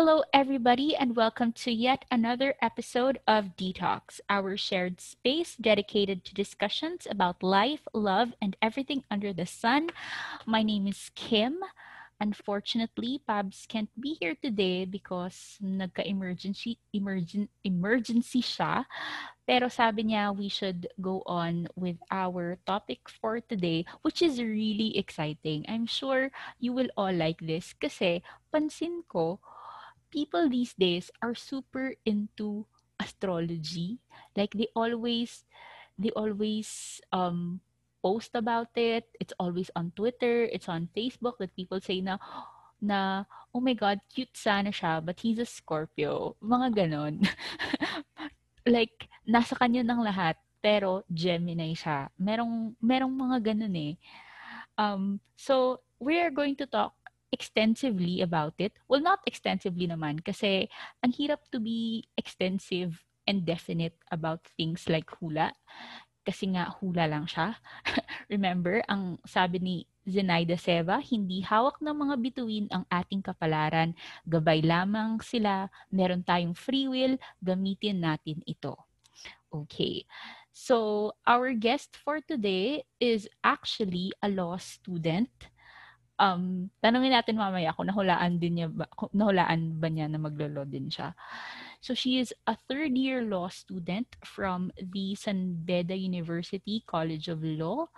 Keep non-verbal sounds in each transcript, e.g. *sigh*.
Hello, everybody, and welcome to yet another episode of Detox, our shared space dedicated to discussions about life, love, and everything under the sun. My name is Kim. Unfortunately, Pabs can't be here today because nagka-emergency emergen, emergency siya. Pero sabi niya we should go on with our topic for today, which is really exciting. I'm sure you will all like this kasi pansin ko, people these days are super into astrology. Like they always they always um post about it. It's always on Twitter, it's on Facebook that people say na na oh my god, cute sana siya but he's a Scorpio. Mga ganon. *laughs* like nasa kanya ng lahat pero Gemini siya. Merong merong mga ganon eh. Um so we are going to talk extensively about it. Well, not extensively naman kasi ang hirap to be extensive and definite about things like hula. Kasi nga hula lang siya. *laughs* Remember, ang sabi ni Zenaida Seva, hindi hawak ng mga bituin ang ating kapalaran. Gabay lamang sila. Meron tayong free will. Gamitin natin ito. Okay. So, our guest for today is actually a law student um, tanungin natin mamaya kung nahulaan din niya ba, nahulaan ba niya na maglolo din siya. So she is a third year law student from the San Beda University College of Law.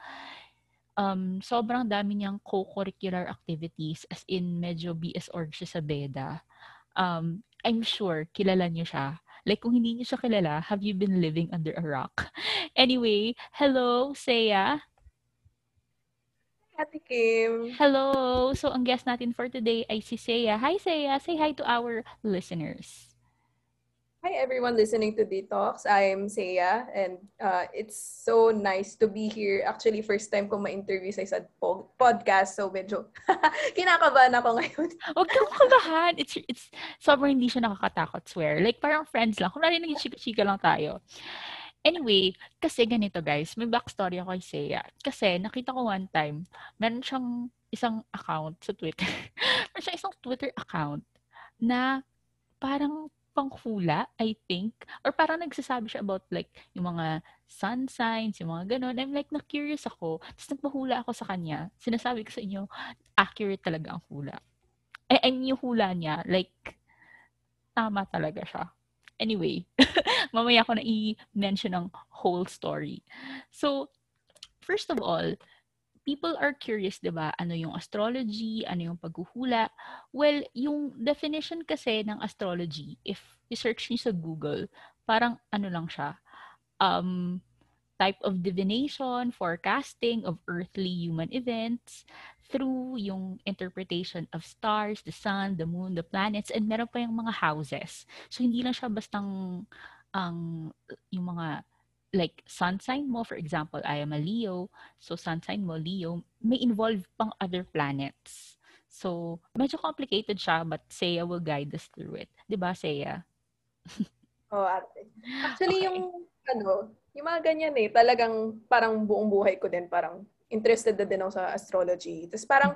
Um, sobrang dami niyang co-curricular activities as in medyo BS org siya sa Beda. Um, I'm sure kilala niyo siya. Like kung hindi niyo siya kilala, have you been living under a rock? *laughs* Anyway, hello, Seya. Ate Kim. Hello! So, ang guest natin for today ay si Seya. Hi, Seya! Say hi to our listeners. Hi, everyone listening to Detox. I'm Seya, and uh, it's so nice to be here. Actually, first time ko ma-interview sa isang podcast, so medyo *laughs* kinakabahan ako ngayon. Huwag kang kabahan. It's, it's, sobrang hindi siya nakakatakot, swear. Like, parang friends lang. Kung narinig chika-chika lang tayo. Anyway, kasi ganito guys, may backstory ako kay Seiya. Kasi nakita ko one time, meron siyang isang account sa Twitter. *laughs* meron siyang isang Twitter account na parang panghula, I think. Or parang nagsasabi siya about like yung mga sun signs, yung mga ganun. I'm like, na-curious ako. Tapos nagpahula ako sa kanya. Sinasabi ko sa inyo, accurate talaga ang hula. I, I mean, yung hula niya, like, tama talaga siya. Anyway, *laughs* mamaya ko na i-mention ang whole story. So, first of all, people are curious, 'di ba? Ano yung astrology, ano yung paghuhula? Well, yung definition kasi ng astrology, if you search niyo sa Google, parang ano lang siya, um, type of divination, forecasting of earthly human events, through yung interpretation of stars, the sun, the moon, the planets, and meron pa yung mga houses. So, hindi lang siya bastang ang yung mga like sun sign mo, for example, I am a Leo, so sun sign mo, Leo, may involve pang other planets. So, medyo complicated siya, but Seiya will guide us through it. Di ba, Seiya? *laughs* oh, ate. Actually, okay. yung, ano, yung mga ganyan eh, talagang parang buong buhay ko din, parang interested na din ako sa astrology. Tapos parang,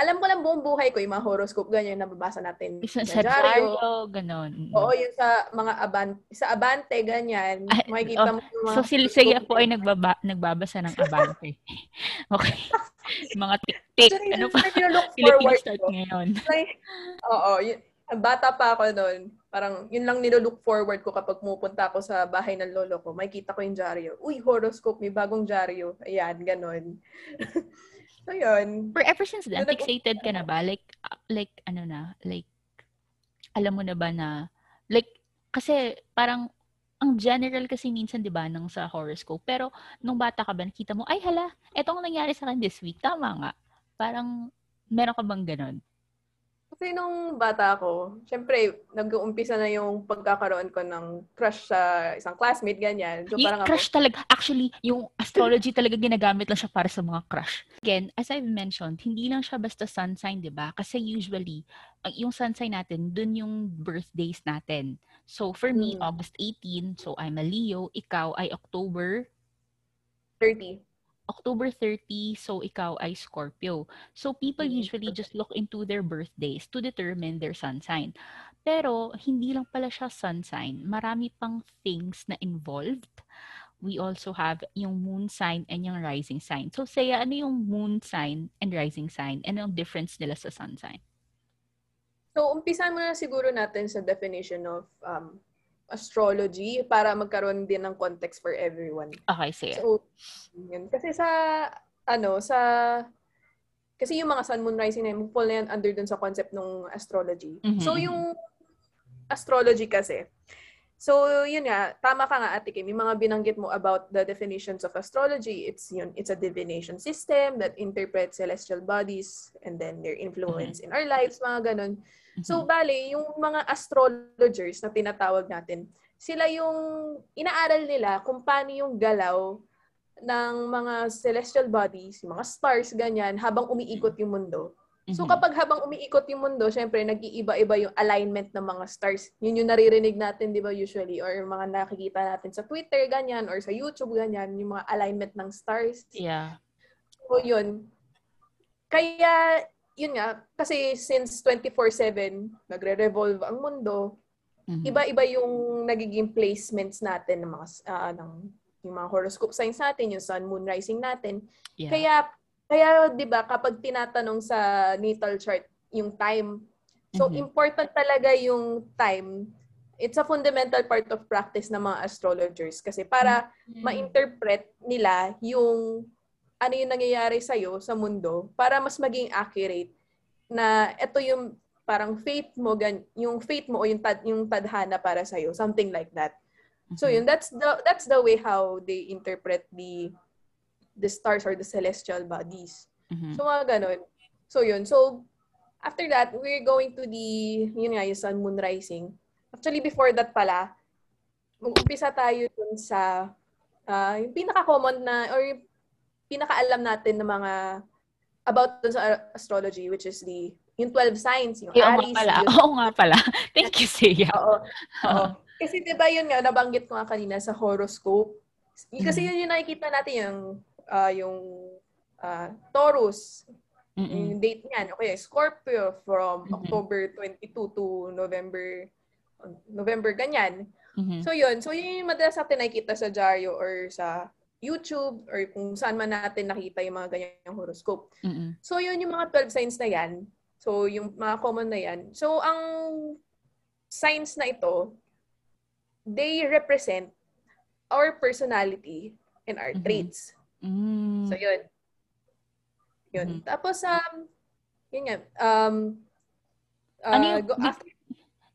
alam ko lang buong buhay ko, yung mga horoscope, ganyan, nababasa natin. Isa sa Dario, ganon. Oo, yung sa mga abante, sa abante, ganyan, ah, makikita oh, mo yung mga... So, si Lucia po ay nagbaba, nagbabasa ng abante. *laughs* okay. mga tik-tik. ano pa? *laughs* Philippine start ngayon. Like, oo, yun, bata pa ako noon, parang yun lang nilo-look forward ko kapag pumupunta ako sa bahay ng lolo ko. Makikita ko yung dyaryo. Uy, horoscope, may bagong dyaryo. Ayan, ganon. *laughs* so, yun. For ever since then, so, fixated ka na ba? Like, uh, like, ano na, like, alam mo na ba na, like, kasi parang, ang general kasi minsan, di ba, ng sa horoscope. Pero, nung bata ka ba, nakita mo, ay hala, etong nangyari sa akin this week. Tama nga. Parang, meron ka bang ganon? Kasi nung bata ako, syempre, nag-uumpisa na yung pagkakaroon ko ng crush sa isang classmate, ganyan. So, yung parang crush ako, talaga, actually, yung astrology talaga ginagamit lang siya para sa mga crush. Again, as I've mentioned, hindi lang siya basta sun sign, di ba? Kasi usually, yung sun sign natin, dun yung birthdays natin. So, for me, hmm. August 18, so I'm a Leo. Ikaw ay October 30. October 30, so ikaw ay Scorpio. So people Mhm. usually just look into their birthdays to determine their sun sign. Pero hindi lang pala siya sun sign. Marami pang things na involved. We also have yung moon sign and yung rising sign. So Saya, ano yung moon sign and rising sign? And yung difference nila sa sun sign? So, umpisan muna siguro natin sa definition of um, astrology para magkaroon din ng context for everyone. Okay, Saya. So, yun. Kasi sa, ano, sa, kasi yung mga sun, moon, rising na yun, fall na yan under dun sa concept ng astrology. Mhm, So, yung astrology kasi, so, yun nga, tama ka nga, Ate Kim, yung mga binanggit mo about the definitions of astrology, it's yun, it's a divination system that interprets celestial bodies and then their influence in our lives, mga ganun. So, Mhm. bale, yung mga astrologers na tinatawag natin, sila yung inaaral nila kung paano yung galaw ng mga celestial bodies, yung mga stars, ganyan, habang umiikot yung mundo. So, Mhm. kapag habang umiikot yung mundo, syempre, nag-iiba-iba yung alignment ng mga stars. Yun yung naririnig natin, di ba, usually, or mga nakikita natin sa Twitter, ganyan, or sa YouTube, ganyan, yung mga alignment ng stars. Yeah. So, yun. Kaya, yun nga, kasi since 24-7, nagre-revolve ang mundo, Mhm. iba-iba yung nagiging placements natin ng mga, ah, ng, yung mga horoscope signs natin, yung sun, moon, rising natin. Yeah. Kaya, kaya 'di ba kapag tinatanong sa natal chart yung time, so Mhm. important talaga yung time. It's a fundamental part of practice ng mga astrologers kasi para Mm. ma-interpret nila yung ano yung nangyayari sa sa mundo para mas maging accurate na ito yung parang faith mo gan yung faith mo o yung tad, yung tadhana para sa something like that. So Mhm. yun that's the that's the way how they interpret the the stars or the celestial bodies. Mhm. So mga ganun. So yun. So after that, we're going to the yun nga yung sun moon rising. Actually before that pala, mag-umpisa tayo dun sa ah, yung pinaka-common na or yung pinaka-alam natin ng mga about dun sa astrology which is the yung 12 signs, yung Eh, oo nga Aries, pala. yung Oo nga pala. *laughs* Thank you, Sia. Oo. Oo. Kasi 'di ba yun nga nabanggit ko nga kanina sa horoscope. Kasi Mhm. yun yung nakikita natin yung ah, yung ah, Taurus, Mm-mm. yung date niyan. Okay, Scorpio from Mhm. October 22 to November November ganyan. Mhm. So yun, so yun yung madalas natin nakikita sa dyaryo or sa YouTube or kung saan man natin nakita yung mga ganyang horoscope. Mm-mm. So, yun yung mga 12 signs na yan. So, yung mga common na yan. So, ang signs na ito, they represent our personality and our Mhm. traits. Mm. So, yun. Yun. Mhm. Tapos, um, yun nga, um, uh, Ano yung- go after,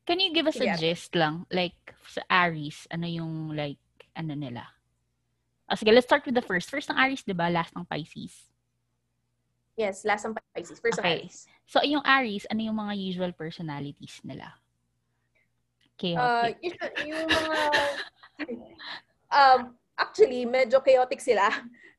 Can you give us a Sige, ate. gist lang? Like, sa Aries, ano yung, like, ano nila? Ah, sige, let's start with the first. First ng Aries, di ba? Last ng Pisces. yes, last ng Pisces. First ng Okay. Aries. So, yung Aries, ano yung mga usual personalities nila? Uh, Chaotic. yung, yung mga, *laughs* um, actually, medyo chaotic sila.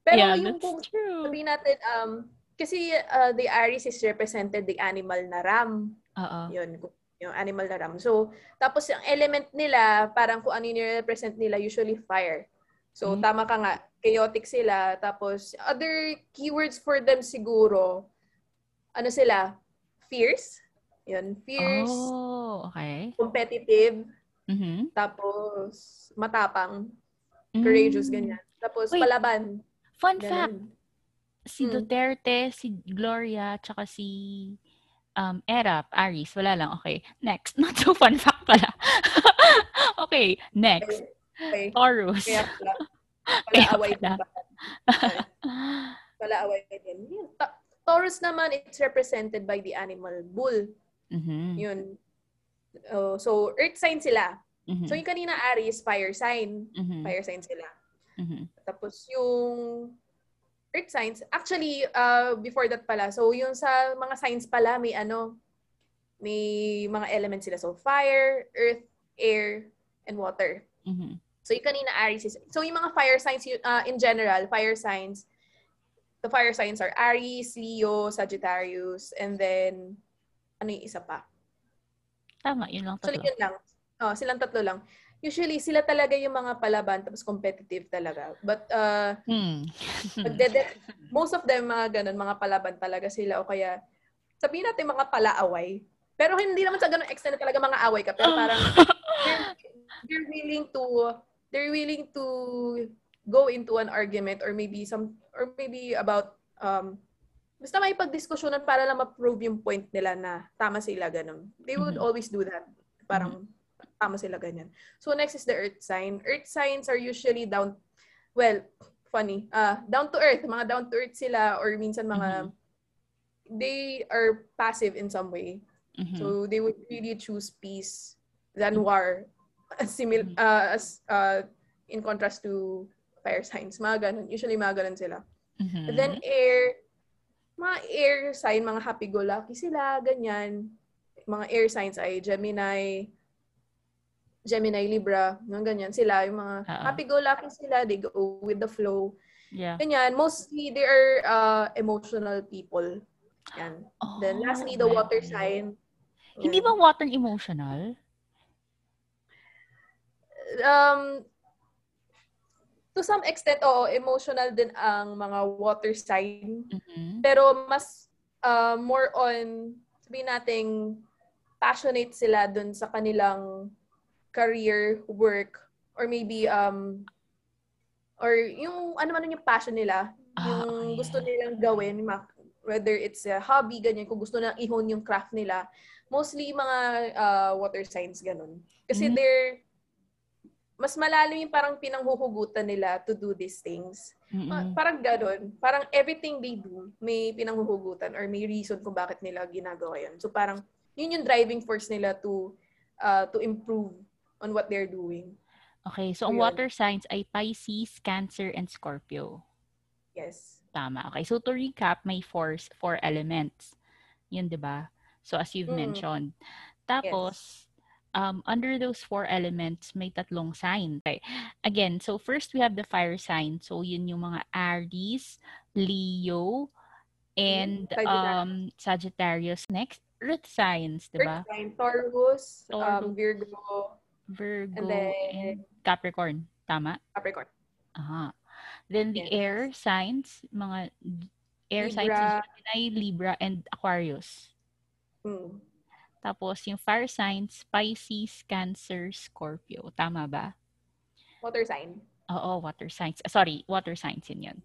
Pero yeah, yung kung true. sabihin natin, um, kasi uh, the Aries is represented the animal na ram. Oo. Yun, yung animal na ram. So, tapos yung element nila, parang kung ano yung represent nila, usually fire. So, Mm. tama ka nga, chaotic sila. Tapos, other keywords for them siguro, ano sila? Fierce. Yun, fierce, Oh, okay. competitive, Mhm. tapos matapang, courageous, Mm. ganyan. Tapos, Wait. palaban. Fun fact, Ganun. si Mm. Duterte, si Gloria, tsaka si um, Erap, Aries, wala lang. Okay, next. *laughs* Not so fun fact pala. *laughs* okay, next. Okay. Taurus. Kaya pala, *laughs* pala Kaya away pala. ba? Pala away din. Ta- Taurus naman, it's represented by the animal bull. Mhm. Yun. Oh, so, earth sign sila. Mhm. So, yung kanina Aries, fire sign. Mhm. Fire sign sila. Mhm. Tapos, yung earth signs, actually, uh, before that pala, so, yung sa mga signs pala, may ano, may mga elements sila. So, fire, earth, air, and water. Mhm. So, yung kanina Aries is, so yung mga fire signs, uh, in general, fire signs, the fire signs are Aries, Leo, Sagittarius, and then, ano yung isa pa? Tama, yun lang tatlo. yun lang. Oh, silang tatlo lang. Usually sila talaga yung mga palaban tapos competitive talaga. But uh, Hmm. magdede- *laughs* most of them mga ganun, mga palaban talaga sila o kaya sabihin natin mga palaaway. Pero hindi naman sa ganun extent na talaga mga away ka. Pero parang they're, *laughs* they're willing to they're willing to go into an argument or maybe some or maybe about um basta may pagdiskusyonan para lang ma-prove yung point nila na tama sila ganun. They would Mhm. always do that. Parang tama sila ganyan. So next is the earth sign. Earth signs are usually down well, funny. Uh down to earth, mga down to earth sila or minsan mga they are passive in some way. Mhm. So they would really choose peace than war. *laughs* Simil uh, as uh, in contrast to fire signs. Mga ganun. Usually mga ganun sila. Mhm. And then air, mga air sign, mga happy-go-lucky sila, ganyan. Mga air signs ay Gemini, Gemini, Libra, mga ganyan sila. Yung mga Oo. happy-go-lucky sila, they go with the flow. yeah. Ganyan. Mostly, they are uh, emotional people. Yan. Then Oh, lastly, the water okay. sign. Hindi ba water emotional? um, to some extent, oo, emotional din ang mga water sign. Mhm. Pero mas uh, more on, sabihin nating, passionate sila dun sa kanilang career, work, or maybe, um, or yung ano man yung passion nila, Ah, yung okay. gusto nilang gawin, whether it's a hobby, ganyan, kung gusto nilang i-hone yung craft nila, mostly mga uh, water signs, ganun. Kasi Mm. they're, mas malalim yung parang pinanghuhugutan nila to do these things. Mm-mm. parang gano'n. Parang everything they do, may pinanghuhugutan or may reason kung bakit nila ginagawa yun. So parang, yun yung driving force nila to uh, to improve on what they're doing. Okay, so ang water signs ay Pisces, Cancer, and Scorpio. Yes. Tama. Okay, so to recap, may four, four elements. Yun, di ba? So as you've Mm. mentioned. Tapos, um, under those four elements, may tatlong sign. Okay. Again, so first we have the fire sign. So yun yung mga Aries, Leo, and Mm-hmm. Sagittarius. um, Sagittarius. Next, earth signs, di ba? Earth sign, Taurus, Taurus. um, Virgo, Virgo And then- and Capricorn. Tama? Capricorn. Aha. Then the Yes. air signs, mga air signs, Libra. is Gemini, Libra, and Aquarius. Hmm. Tapos yung fire signs, Pisces, Cancer, Scorpio. Tama ba? Water sign. Oo, water signs. Ah, Sorry, water signs yun yun.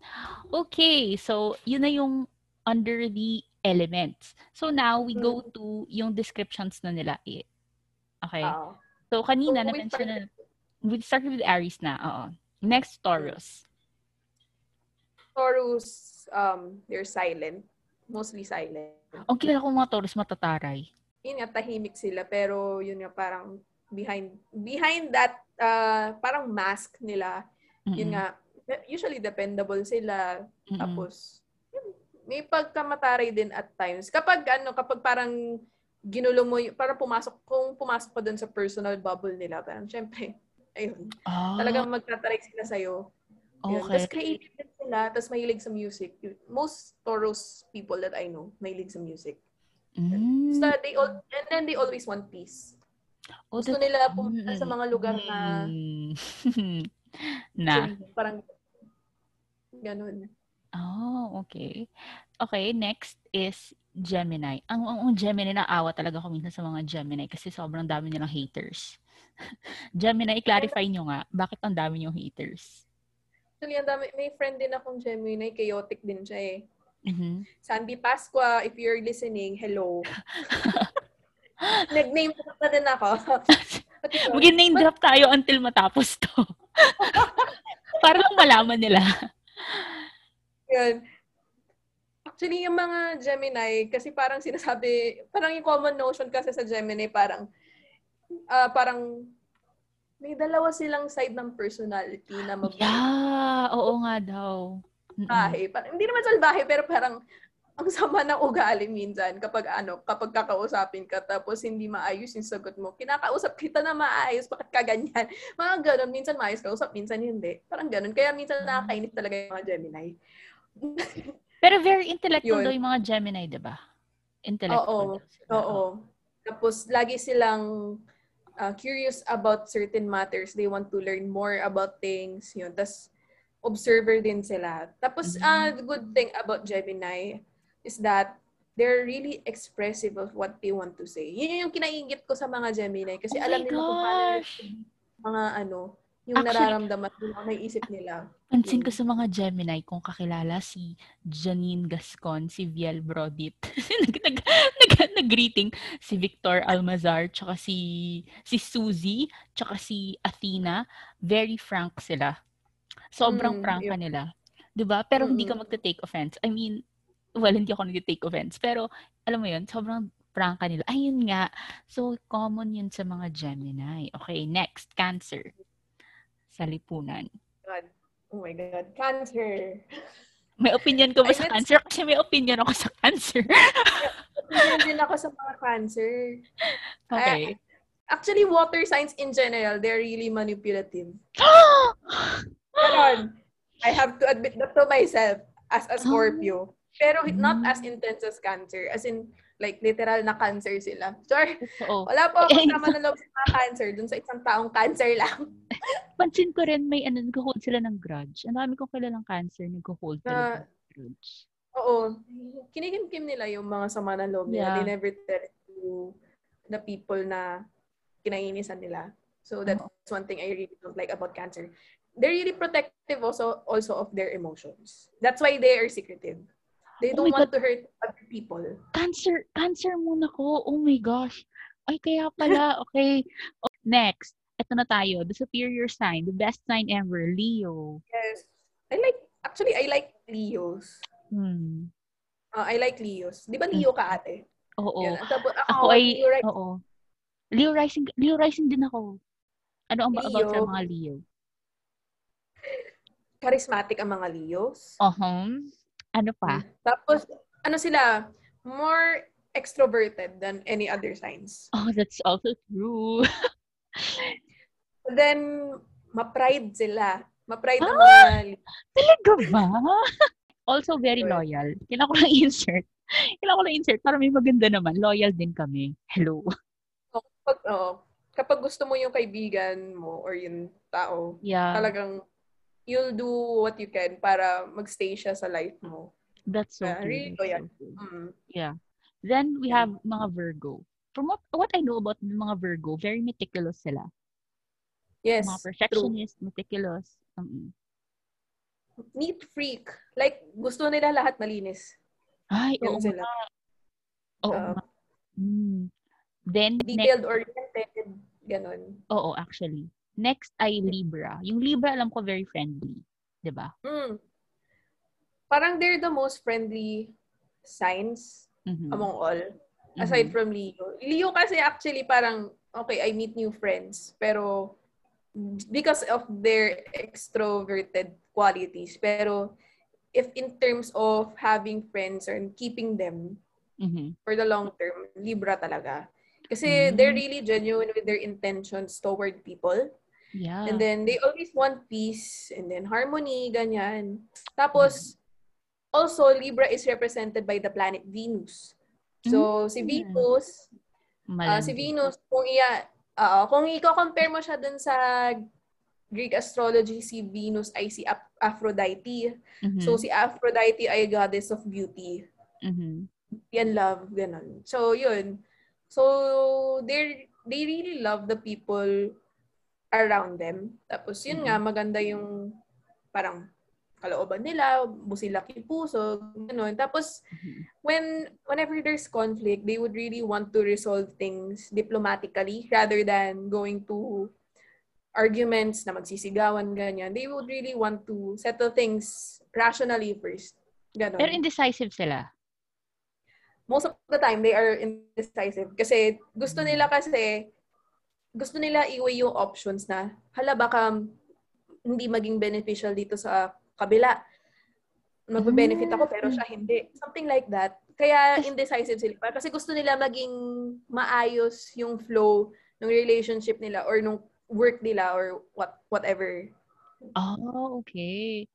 Okay, so yun na yung under the elements. So now we go Mm. to yung descriptions na nila. Okay. Oo. So kanina So, na-mention na, we started with Aries na. Oo. Next, Taurus. Taurus, um, they're silent. Mostly silent. Ang kilala kong mga Taurus matataray. Yun nga, tahimik sila. Pero yun nga, parang behind behind that uh, parang mask nila yun Mm-mm. nga usually dependable sila Mm-mm. tapos yun, may pagkamataray din at times kapag ano kapag parang ginulo mo y- parang pumasok kung pumasok pa doon sa personal bubble nila parang syempre *laughs* ayun Ah, talagang magtataray sila sa iyo okay. Tapos creative din sila, tapos mahilig sa music. Most Taurus people that I know, mahilig sa music. Mm. So they all, and then they always want peace. Oh, Gusto that- nila pumunta sa mga lugar na Mm. *laughs* na. chill, parang ganun. Oh, okay. Okay, next is Gemini. Ang, ang, ang Gemini, naawa talaga ako minsan sa mga Gemini kasi sobrang dami nilang haters. *laughs* Gemini, clarify nyo nga, bakit ang dami yung haters? Actually, ang dami, may friend din akong Gemini, chaotic din siya eh. Mhm. Sandy Pasqua, if you're listening, hello. *laughs* Nag-name drop na din ako. *laughs* Mag-name drop tayo until matapos to. Para lang malaman nila. Yun. Actually, yung mga Gemini, kasi parang sinasabi, parang yung common notion kasi sa Gemini, parang, ah parang, may dalawa silang side ng personality na mag Yeah, oo nga daw. Salbahe. Parang, hindi naman salbahe, pero parang, ang sama ng ugali minsan kapag ano, kapag kakausapin ka tapos hindi maayos yung sagot mo. Kinakausap kita na maayos, bakit ka ganyan? *laughs* Mga ganun, minsan maayos kausap, minsan hindi. Parang ganun. Kaya minsan nakakainis talaga yung mga Gemini. *laughs* Pero very intellectual Yun. daw yung mga Gemini, di ba? Intellectual. Oo. Oo. Tapos, lagi silang, uh, curious about certain matters. They want to learn more about things. Yun. Tapos, observer din sila. Tapos, Mhm. uh, the good thing about Gemini is that they're really expressive of what they want to say. Yun yung kinaingit ko sa mga Gemini. Kasi Oh alam nila kung paano gosh! mga ano, yung Actually- nararamdaman, yung mga naisip nila. Pansin ko Yun. sa mga Gemini kung kakilala si Janine Gascon, si Viel Brodit. *laughs* nag, nag, nag, nag-greeting si Victor Almazar, tsaka si, si Suzy, tsaka si Athena. Very frank sila. Sobrang Mm, prangka yun. nila. 'Di ba? Pero hindi ka Mm-mm. magte-take offense. I mean, well, hindi ako nag-take offense. Pero, alam mo yun, sobrang prangka nila. Ayun nga. So, common yun sa mga Gemini. Okay, next. Cancer. Sa lipunan. God. Oh my God. Cancer. May opinion ka ba Ay, sa cancer? Kasi may opinion ako sa cancer. Opinion din ako sa mga cancer. *laughs* okay. Actually, water signs in general, they're really manipulative. *gasps* Ganon. I have to admit that to myself as a Scorpio. Pero not as intense as Cancer. As in, like, literal na cancer sila. *laughs* Sure. Oo. Wala po akong tama na loob sa mga cancer. Dun sa isang taong cancer lang. *laughs* Pansin ko rin, may ano, nag-hold sila ng grudge. Ang dami kong kilalang cancer, nag-hold Na- talaga ng grudge. Oo. Kinikimkim nila yung mga sama ng loob nila. Yeah. They never tell it to the people na kinainisan nila. So that's one thing I really don't like about cancer. They're really protective also also of their emotions. That's why they are secretive. They Oh don't my want to hurt other people. Cancer, cancer muna ko. Oh my gosh. Ay, kaya pala. *laughs* Okay. Oh, next. Ito na tayo. The superior sign. The best sign ever. Leo. Yes. I like actually I like Leos. Hmm. Uh, I like Leos. Di ba Leo ka ate? Oo. Yun. Tapos ako, Ako ay, Leo right? oo. Leo rising, Leo rising din ako. Ano ang ba about sa Leo. mga Leo? charismatic ang mga Leos. Uh-huh. Ano pa? Tapos, ano sila, more extroverted than any other signs. Oh, that's also true. *laughs* Then, ma-pride sila. Ma-pride ang Ah! mga Talaga ba? *laughs* Also very loyal. Kailangan ko lang *laughs* insert. Kailangan ko lang insert para may maganda naman. Loyal din kami. Hello. kapag, oh, kapag gusto mo yung kaibigan mo or yung tao, Yeah. talagang you'll do what you can para magstay siya sa life mo. That's so Yeah, true. really That's loyal. so true. Mm. Yeah. Then we have mga Virgo. From what what I know about mga Virgo, very meticulous sila. Yes, mga true. perfectionist, meticulous. Um, Neat freak. Like, gusto nila lahat malinis. ay, Yan oo sila. nga. Oo Uh, nga. Mm. Then, next, Detailed oriented. Ganon. oo, actually. Next ay Libra. Yung Libra, alam ko, very friendly. ba? Mm. Parang they're the most friendly signs Mhm. among all. Aside Mhm. from Leo. Leo kasi actually parang, okay, I meet new friends. Pero, because of their extroverted qualities. Pero, if in terms of having friends and keeping them Mhm. for the long term, Libra talaga. Kasi Mm. they're really genuine with their intentions toward people. Yeah. And then, they always want peace and then harmony, ganyan. Tapos, also, Libra is represented by the planet Venus. So, si Mm. Venus, ah, si Malandi. Venus, kung iya, ah, kung i-compare mo siya dun sa Greek astrology, si Venus ay si Ap- Aphrodite. Mhm. So, si Aphrodite ay goddess of beauty Mhm. and love, ganun. So, yun. So, they they really love the people around them. Tapos, yun nga, maganda yung parang kalooban nila, busilak yung puso, ganun. Tapos, Mhm. when whenever there's conflict, they would really want to resolve things diplomatically rather than going to arguments na magsisigawan, ganyan. They would really want to settle things rationally first. Ganon. Pero indecisive sila. Most of the time, they are indecisive. Kasi gusto nila kasi, gusto nila iwi yung options na, hala baka hindi maging beneficial dito sa kabila. Magbe-benefit ako pero siya hindi. Something like that. Kaya indecisive sila. Kasi gusto nila maging maayos yung flow ng relationship nila or nung work nila or what whatever. Oh, okay.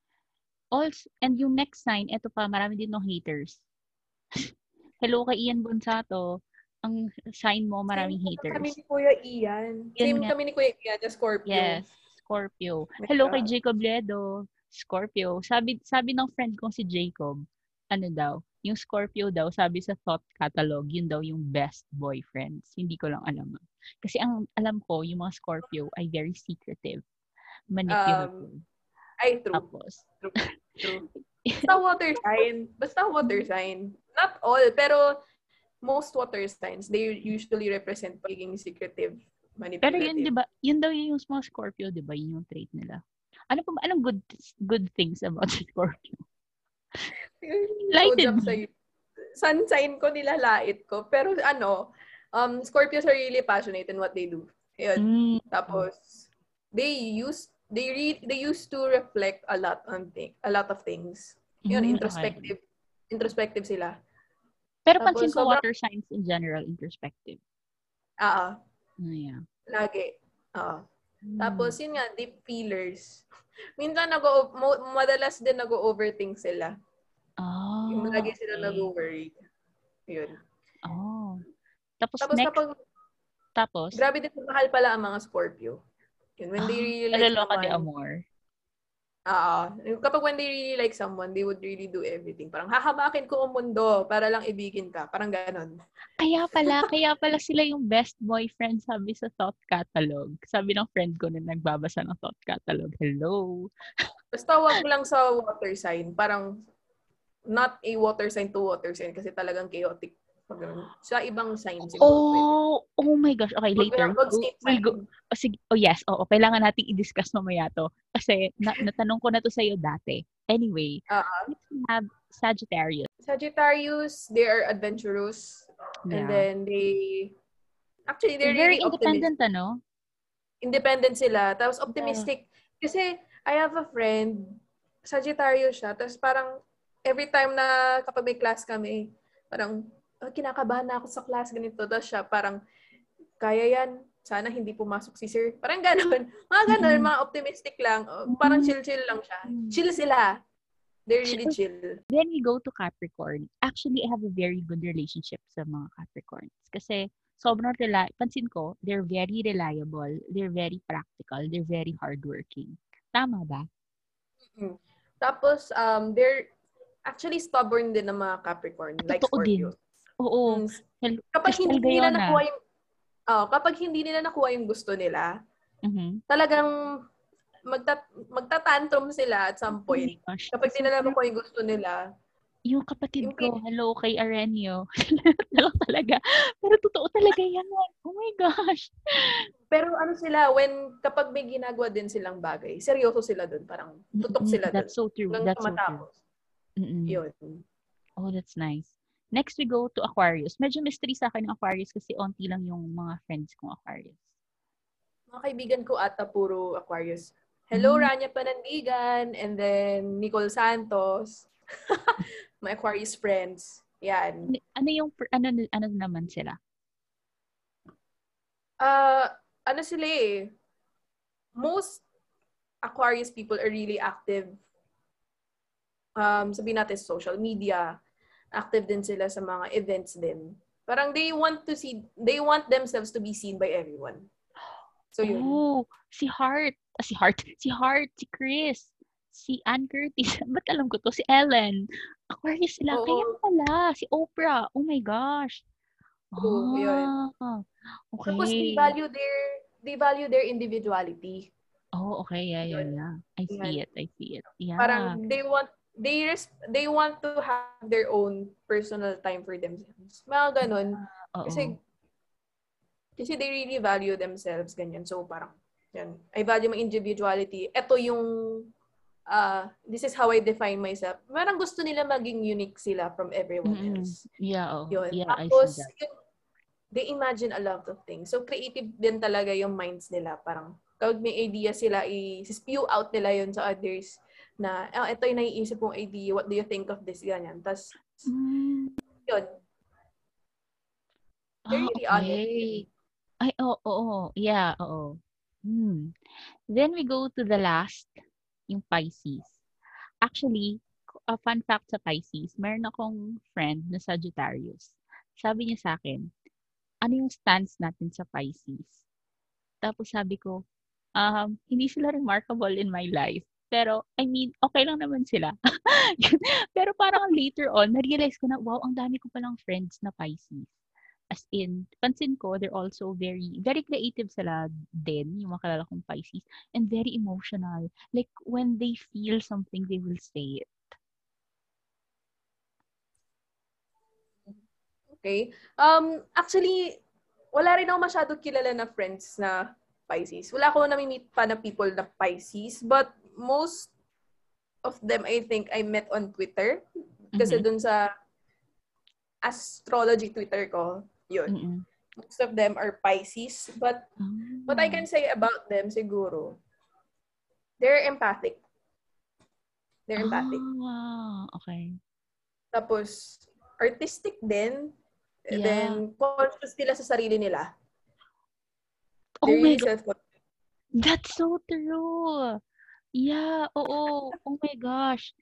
Also, and yung next sign, eto pa, marami din ng haters. *laughs* Hello kay Ian Bonsato. Ang sign mo, maraming Same haters. kami ni Kuya Ian. Yun Same nga. kami ni Kuya Ian, na Scorpio. Yes, Scorpio. Hello kay ka- Jacob Ledo. Scorpio. Sabi sabi ng friend kong si Jacob, ano daw, yung Scorpio daw, sabi sa thought catalog, yun daw yung best boyfriends. Hindi ko lang alam. Kasi ang alam ko, yung mga Scorpio ay very secretive, manipulative. Ay, true. Tapos, True. *laughs* Basta water sign. Basta water sign. Not all, pero most water signs, they usually represent pagiging secretive, manipulative. pero yun, di ba, yun daw yung mga Scorpio, di ba, yun yung trait nila. Ano pa anong good good things about *laughs* Scorpio? Lighted. Sa, sun sign ko, nilalait ko. Pero ano, um, Scorpios are really passionate in what they do. Yun. Mm, Tapos, they use they re- they used to reflect a lot on thing, a lot of things. Yun, mm, okay. introspective. Introspective sila. Pero Tapos, pansin ko, sobrang- water signs in general, introspective. Ah, ah, Ah, yeah. lagi. Ah. Mm. Tapos, yun nga, deep feelers. Minsan, nag madalas din nag-overthink sila. oh, Yung lagi sila okay. nag-worry. Yun. Oh. Tapos, Tapos, next, kapag, tapos, grabe din mahal pala ang mga Scorpio. Yun, when they ah, de someone, amor. Ah, kapag when they really like someone, they would really do everything. Parang hahamakin ko ang mundo para lang ibigin ka. Parang ganon. Kaya pala, *laughs* kaya pala sila yung best boyfriend sabi sa thought catalog. Sabi ng friend ko na nagbabasa ng thought catalog. Hello. *laughs* Basta wag lang sa water sign. Parang not a water sign to water sign kasi talagang chaotic. Ganun. Sa ibang sign siguro. Oh, oh my gosh. Okay, later. Wag, We'll, we'll go, oh, sige. Oh, yes. Oo, kailangan nating i-discuss mamaya to. Kasi na, natanong ko na to sa'yo dati. Anyway, Ah, let's have Sagittarius. Sagittarius, they are adventurous. And Yeah. then they... Actually, they're Very really optimistic. independent, ano? independent sila. Tapos optimistic. Kasi I have a friend, Sagittarius siya. Tapos parang every time na kapag may class kami, parang oh, kinakabahan na ako sa class ganito. Tapos siya parang kaya yan. Sana hindi pumasok si sir. Parang gano'n. *laughs* Mga gano'n, Mhm. mga optimistic lang. Oh, Parang Mhm. chill-chill lang siya. Mhm. Chill sila. They're really chill. Then we go to Capricorn. Actually, I have a very good relationship sa mga Capricorns. Kasi sobrang reli- pansin ko, they're very reliable, they're very practical, they're very hardworking. Tama ba? Tapos, um, they're actually stubborn din ng mga Capricorn. Like Totoo din. Oo. Mm, Hel- kapag hindi nila Gayona. nakuha yung oh, kapag hindi nila nakuha yung gusto nila, Mhm. talagang magta magtatantrum sila at some Oh point. gosh. Kapag di So nila nakuha yung gusto nila, Yung kapatid Yung ko, hello kay Arenio. *laughs* na lang talaga. Pero totoo talaga yan. Oh my gosh. pero ano sila, when kapag may ginagawa din silang bagay, seryoso sila dun. Parang tutok sila dun. That's so true. Hanggang That's so true. matapos. Mm-mm. Yun. Oh, that's nice. Next, we go to Aquarius. Medyo mystery sa akin ng Aquarius kasi onti lang yung mga friends kong Aquarius. Mga kaibigan ko ata puro Aquarius. Hello, Mm. Rania Panandigan, and then Nicole Santos. *laughs* My Aquarius friends. Yan. Ano- Ano yung, ano, ano naman sila? Uh, ano sila eh, most Aquarius people are really active. Um, sabihin natin social media. Active din sila sa mga events din. Parang they want to see, they want themselves to be seen by everyone. So yun. Oh, si Hart. Ah, si Hart. *laughs* Si Hart. Si Chris. Si Ann Curtis. *laughs* Ba't alam ko to? Si Ellen. Aquarius sila. Oo. Kaya pala. Si Oprah. Oh my gosh. Oo, yun. Ah, Tapos they okay. value their, they value their individuality. Oh, okay. Yeah, yeah, yeah. I see it. I see it. Yeah. Parang they want, they res- they want to have their own personal time for themselves. Mga ganun. Oo. Kasi, kasi they really value themselves, ganyan. So, parang, yan. I value my individuality. Ito yung, uh, this is how I define myself. Parang gusto nila maging unique sila from everyone Mm-mm. else. Yeah, oh. Yun. Yeah, I Tapos, see that. yun, they imagine a lot of things. So, creative din talaga yung minds nila. Parang, kapag may idea sila, i-spew out nila yun sa others na, oh, ito yung naiisip kong idea. What do you think of this? Ganyan. Tapos, Mm. yun. Ah, honest. okay. Ay, oo, oo. Yeah, oo. Hmm. Then we go to the last, yung Pisces. Actually, a fun fact sa Pisces, meron akong friend na Sagittarius. Sabi niya sa akin, ano yung stance natin sa Pisces? Tapos sabi ko, um, hindi sila remarkable in my life. Pero, I mean, okay lang naman sila. *laughs* Pero parang later on, na-realize ko na, wow, ang dami ko palang friends na Pisces. As in, pansin ko, they're also very, very creative sila din, yung mga kalala kong Pisces, and very emotional. Like, when they feel something, they will say it. Okay. Um, actually, wala rin ako masyado kilala na friends na Pisces. Wala ako nami-meet pa na people na Pisces, but most of them, I think, I met on Twitter. Kasi mm-hmm. dun sa astrology Twitter ko, yun. Mm-hmm. Most of them are Pisces. But mm-hmm. what I can say about them, siguro, they're empathic. They're empathic. Oh, wow. Okay. Tapos, artistic din. Yeah. Then, conscious sila sa sarili nila. Oh my God. That's so true. Yeah, oo. Oh my gosh.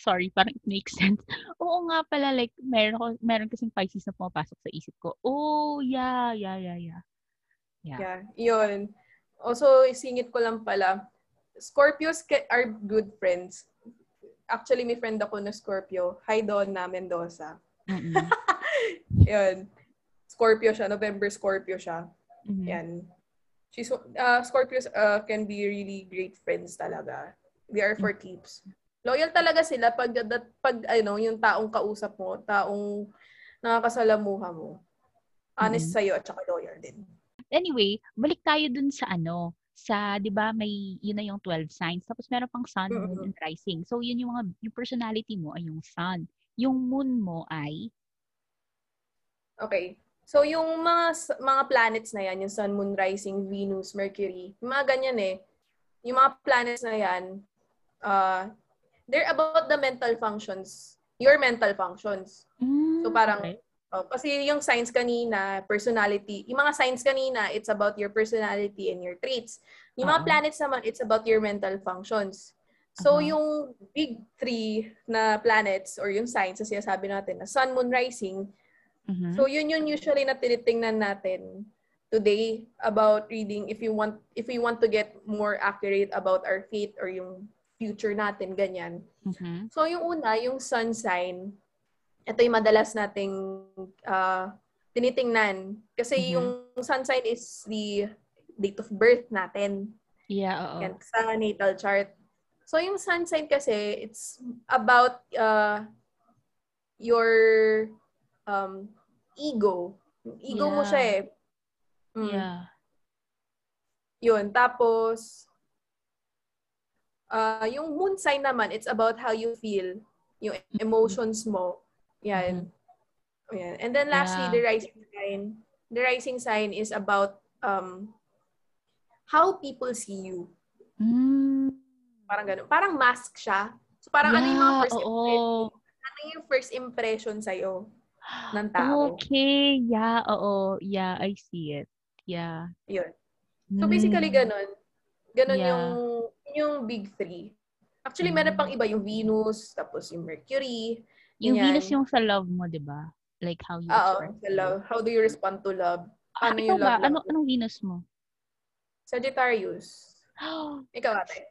Sorry, parang it makes *laughs* sense. Oo nga pala, like, meron, ko, meron kasing Pisces na pumapasok sa isip ko. Oh, yeah, yeah, yeah, yeah. Yeah, yeah yun. Also, isingit ko lang pala, Scorpios are good friends. Actually, may friend ako na Scorpio. Hi, Donna Mendoza. Mm-hmm. *laughs* yun. Scorpio siya. November Scorpio siya. Mm-hmm. Yan. She's, uh, Scorpios uh, can be really great friends talaga. They are for keeps. Loyal talaga sila pag, pag ano, yung taong kausap mo, taong nakakasalamuha mo. Honest mm-hmm. sa'yo at saka loyal din. Anyway, balik tayo dun sa ano, sa, 'di ba, may yun na yung 12 signs. Tapos meron pang sun, moon, mm-hmm. and rising. So yun yung mga yung personality mo ay yung sun. Yung moon mo ay Okay. So, yung mga mga planets na yan, yung Sun, Moon, Rising, Venus, Mercury, yung mga ganyan eh, yung mga planets na yan, uh, they're about the mental functions, your mental functions. Mm, so, parang, okay. oh, kasi yung signs kanina, personality, yung mga signs kanina, it's about your personality and your traits. Yung uh-huh. mga planets naman, it's about your mental functions. So, uh-huh. yung big three na planets or yung signs na sinasabi natin na Sun, Moon, Rising, Mm-hmm. So yun yun usually na tinitingnan natin today about reading if you want if we want to get more accurate about our fate or yung future natin ganyan. Mm-hmm. So yung una, yung sun sign, ito yung madalas nating uh, tinitingnan kasi mm-hmm. yung sun sign is the date of birth natin. Yeah, oo. Yan, sa natal chart. So yung sun sign kasi it's about uh, your um, ego. ego yeah. mo siya eh. Mm. Yeah. Yun. Tapos, uh, yung moon sign naman, it's about how you feel. Yung emotions mo. Yan. Mm-hmm. Yan. And then lastly, yeah. the rising sign. The rising sign is about um, how people see you. Mm. Parang ganun. Parang mask siya. So parang yeah, ano yung mga first impression? Ano yung first impression sa'yo? Ng tao. Okay. Yeah, oo. Yeah, I see it. Yeah. Yun. So basically, mm. ganun. Ganun yeah. yung, yung big three. Actually, meron pang iba. Yung Venus, tapos yung Mercury. Yung. Venus yung sa love mo, di ba? Like how you Oo, sa love. How do you respond to love? Ah, ano ah, yung love? Ba? Ano, anong Venus mo? Sagittarius. *gasps* Ikaw ate.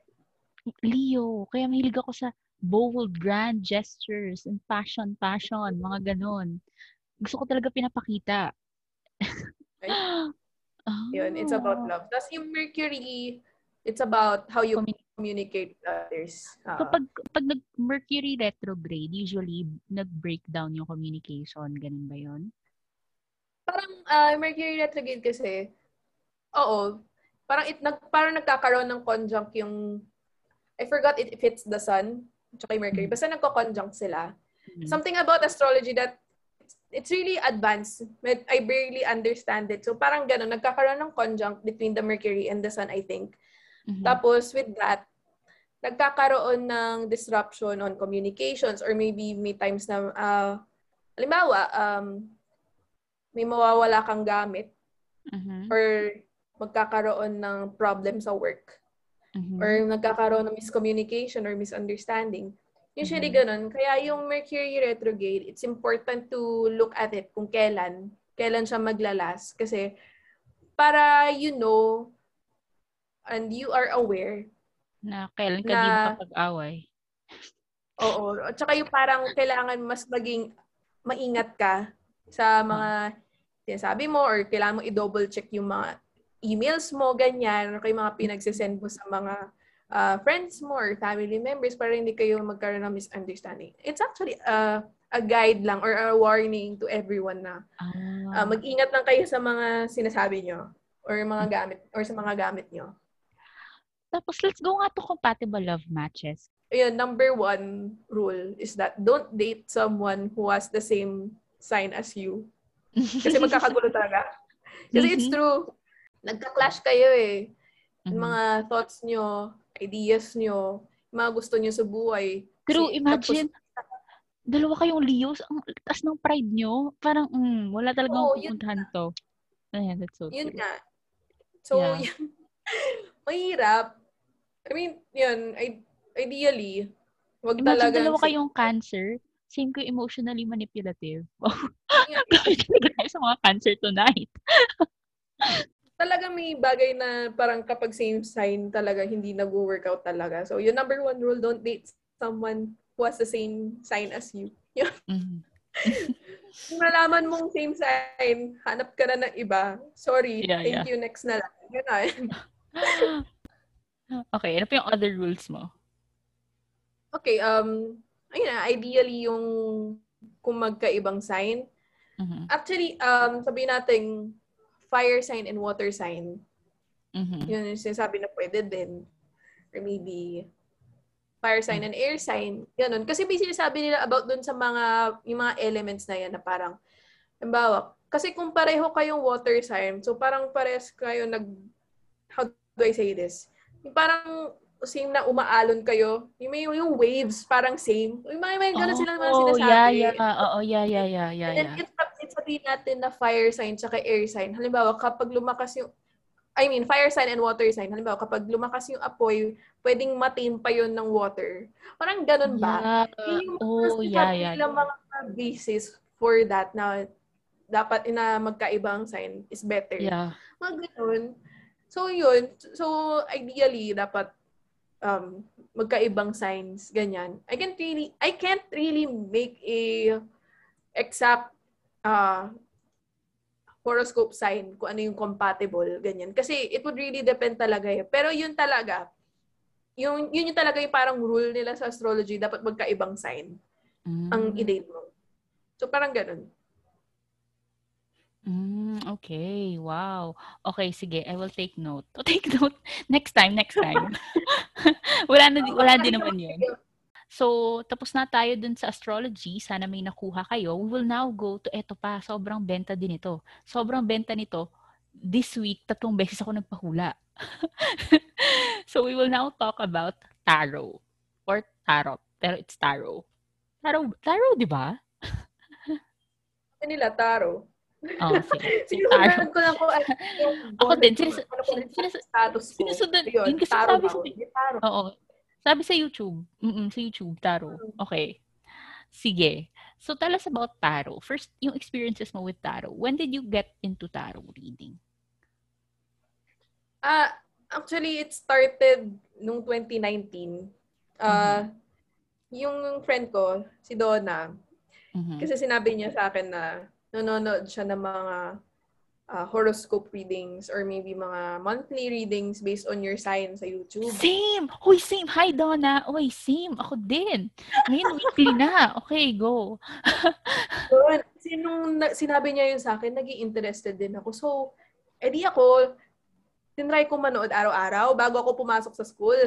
Leo. Kaya mahilig ako sa bold, grand gestures and passion, passion, mga ganon. Gusto ko talaga pinapakita. right? oh. *laughs* Yun, it's about love. Tapos yung Mercury, it's about how you Commun- communicate others. Uh, so pag, pag nag-Mercury retrograde, usually nag-breakdown yung communication. Ganun ba yun? Parang uh, Mercury retrograde kasi, oo, parang it nag parang nagkakaroon ng conjunct yung I forgot it if it's the sun tsaka yung Mercury. Basta nagko-conjunct sila. Mm-hmm. Something about astrology that it's really advanced. I barely understand it. So parang gano'n, nagkakaroon ng conjunct between the Mercury and the Sun, I think. Mm-hmm. Tapos with that, nagkakaroon ng disruption on communications or maybe may times na, uh, halimbawa, um, may mawawala kang gamit mm-hmm. or magkakaroon ng problem sa work mm-hmm. or nagkakaroon ng miscommunication or misunderstanding. Usually mm-hmm. ganun. Kaya yung Mercury retrograde, it's important to look at it kung kailan kailan siya maglalas. Kasi, para you know, and you are aware na kailan ka na, di makapag-away. *laughs* Oo. At saka yung parang kailangan mas maging maingat ka sa mga sinasabi mo or kailangan mo i-double check yung mga emails mo, ganyan, or yung mga pinagsisend mo sa mga uh, friends mo or family members para hindi kayo magkaroon ng misunderstanding. It's actually a, a guide lang or a warning to everyone na uh, mag-ingat lang kayo sa mga sinasabi nyo or mga gamit or sa mga gamit nyo. Tapos, let's go nga to compatible love matches. Ayun, number one rule is that don't date someone who has the same sign as you. Kasi *laughs* magkakagulo talaga. Kasi mm-hmm. it's true. Nagka-clash kayo eh. Mm-hmm. Mga thoughts nyo, ideas nyo, mga gusto nyo sa buhay. Pero Kasi, imagine, tapos, dalawa kayong Leos, ang taas ng pride nyo. Parang, mm, wala talagang oh, pupuntahan to. Ayan, that's so Yun true. nga. So, yeah. *laughs* yun, mahirap. I mean, yun, ideally, wag Imagine talaga. dalawa kayong cancer, same ko emotionally manipulative. *laughs* Gawin talaga sa mga cancer tonight. *laughs* talaga may bagay na parang kapag same sign talaga hindi nag-workout talaga. So, yung number one rule, don't date someone who has the same sign as you. *laughs* mm-hmm. Kung nalaman mong same sign, hanap ka na ng iba. Sorry, yeah, thank yeah. you, next na lang. Ganun. *laughs* *laughs* okay, ano pa yung other rules mo? Okay, um, ayun na, ideally yung kung magkaibang sign. Mm-hmm. Actually, um, sabihin natin, fire sign and water sign. Mm-hmm. Yun yung sinasabi na pwede din. Or maybe fire sign and air sign. Ganun. Kasi may sinasabi nila about dun sa mga, yung mga elements na yan na parang, halimbawa, kasi kung pareho kayong water sign, so parang pares kayo nag, how do I say this? Yung parang same na umaalon kayo. Yung may yung waves, parang same. Yung may, may gano'n oh, sila mga sinasabi. Yeah, yeah. Oo, oh, yeah, yeah, yeah, yeah. And then, yeah. It's sabihin natin na fire sign tsaka air sign. Halimbawa, kapag lumakas yung I mean, fire sign and water sign. Halimbawa, kapag lumakas yung apoy, pwedeng matin pa yun ng water. Parang ganun ba? Yeah. Yung oh, yeah, yeah. Yung mga basis for that na dapat na magkaibang sign is better. Yeah. Mga ganun. So, yun. So, ideally, dapat um, magkaibang signs, ganyan. I can't really, I can't really make a exact uh, horoscope sign kung ano yung compatible, ganyan. Kasi it would really depend talaga eh. Pero yun talaga, yung, yun yung talaga yung parang rule nila sa astrology, dapat magkaibang sign mm. ang i-date mo. So parang ganun. Mm, okay. Wow. Okay, sige. I will take note. Oh, *laughs* take note. Next time, next time. *laughs* wala na, wala *laughs* din naman yun. So, tapos na tayo dun sa astrology. Sana may nakuha kayo. We will now go to eto pa. Sobrang benta din ito. Sobrang benta nito. This week, tatlong beses ako nagpahula. *laughs* so, we will now talk about tarot. Or tarot. Pero it's tarot. Tarot, tarot, di ba? nila, tarot. Oh, sige. *laughs* Sinusundan ko lang ano Ako din. Sinus- sinus- status ko. Sinusundan. Yun, kasi sabi sa... Oo. Sabi sa YouTube. Mm sa YouTube, tarot. Mm. Okay. Sige. So, tell us about tarot. First, yung experiences mo with tarot. When did you get into tarot reading? Uh, actually, it started nung 2019. Uh, mm-hmm. Yung friend ko, si Donna, mm-hmm. kasi sinabi niya sa akin na nanonood siya ng mga uh, horoscope readings or maybe mga monthly readings based on your sign sa YouTube. Same! Hoy, same! Hi, Donna! Hoy, same! Ako din! Ngayon, *laughs* weekly na. Okay, go. Yun. Kasi nung sinabi niya yun sa akin, naging interested din ako. So, edi ako, tinry ko manood araw-araw bago ako pumasok sa school.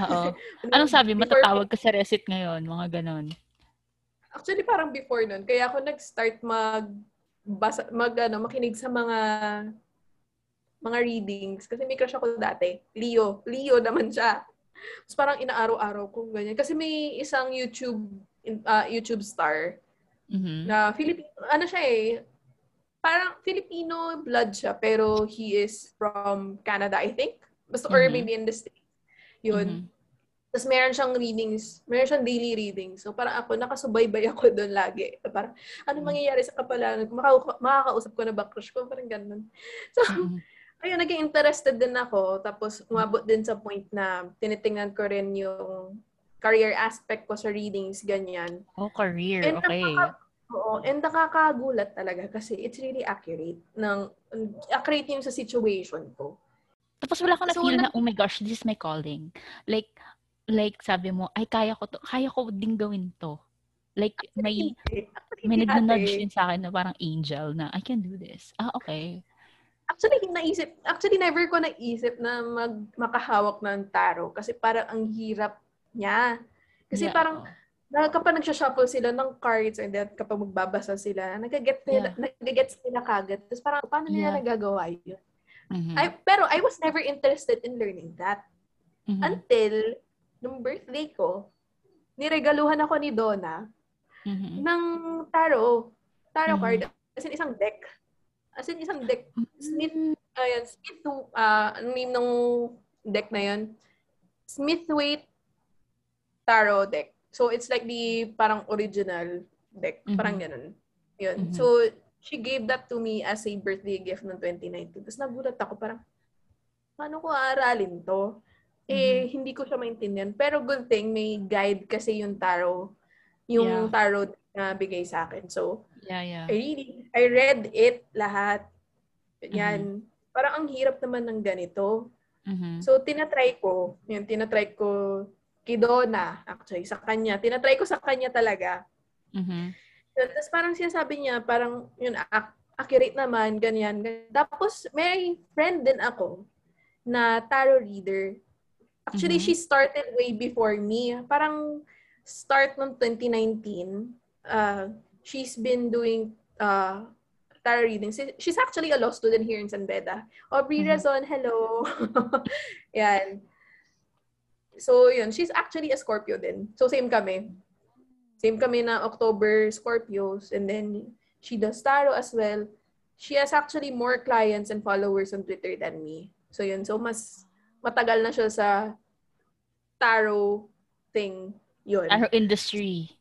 Oo. *laughs* Anong sabi? Matatawag ka sa recit ngayon? Mga ganon. Actually, parang before nun. Kaya ako nag-start mag basa, mag ano, makinig sa mga mga readings. Kasi may crush ako dati. Leo. Leo naman siya. Tapos parang inaaraw-araw ko ganyan. Kasi may isang YouTube uh, YouTube star mm-hmm. na Filipino, ano siya eh, parang Filipino blood siya, pero he is from Canada, I think. Basta, mm-hmm. or maybe in the States. Yun. Mm-hmm. Tapos meron siyang readings, meron siyang daily readings. So parang ako, nakasubaybay *laughs* ako doon lagi. Parang, ano mangyayari sa kapalaran? Makaka- makakausap ko na ba crush ko? Parang ganun. *laughs* So, ayun, naging interested din ako. Tapos umabot din sa point na tinitingnan ko rin yung career aspect ko sa readings, ganyan. Oh, career. And okay. nakaka- Oo, and nakakagulat talaga kasi it's really accurate ng accurate yung sa situation ko. Tapos wala akong So, na-feel na, oh my gosh, this is my calling. Like, like sabi mo, ay kaya ko to, kaya ko ding gawin to. Like, may, may nag-nudge din sa akin na parang angel na, I can do this. Ah, okay. Actually, naisip, actually never ko naisip na mag, makahawak ng tarot kasi parang ang hirap niya. Kasi Yeah, parang na kapag nagsha-shuffle sila ng cards and then kapag magbabasa sila, nagaget nila, nagagets nila kagad. Tapos parang, paano nila Yeah. nagagawa yun? Mhm. I, pero I was never interested in learning that. Mhm. Until, nung birthday ko, niregaluhan ako ni Donna Mhm. ng tarot. Tarot Mhm. card. As in, isang deck. As in, isang deck. Smith, Mm. ayan, Smith, uh, name ng deck na yun? Smithwaite Tarot deck. So, it's like the parang original deck. Mhm. Parang ganun. Yun. Mhm. So, she gave that to me as a birthday gift noong 2019. Tapos nagulat ako, parang, paano ko aaralin to? Eh, hindi ko siya maintindihan. Pero good thing, may guide kasi yung tarot. Yung Yeah. tarot na bigay sa akin. So, Yeah, yeah. I really, I read it lahat. Yan. Parang ang hirap naman ng ganito. Mhm. So, tinatry ko. Yun, tinatry ko kay Donna, actually, sa kanya. Tinatry ko sa kanya talaga. Mhm. Yun, Tapos parang sinasabi niya, parang yun, ac- accurate naman, ganyan, ganyan. Tapos, may friend din ako na tarot reader. Actually, Mhm. she started way before me. Parang start ng 2019. Uh, she's been doing uh, tarot readings. She's actually a law student here in San Beda. Aubrey Mhm. Razon, hello. *laughs* Yan. So, yun. She's actually a Scorpio din. So, same kami. Same kami na October Scorpios. And then, she does tarot as well. She has actually more clients and followers on Twitter than me. So, yun. So, mas matagal na siya sa tarot thing. Yun. Ano industry?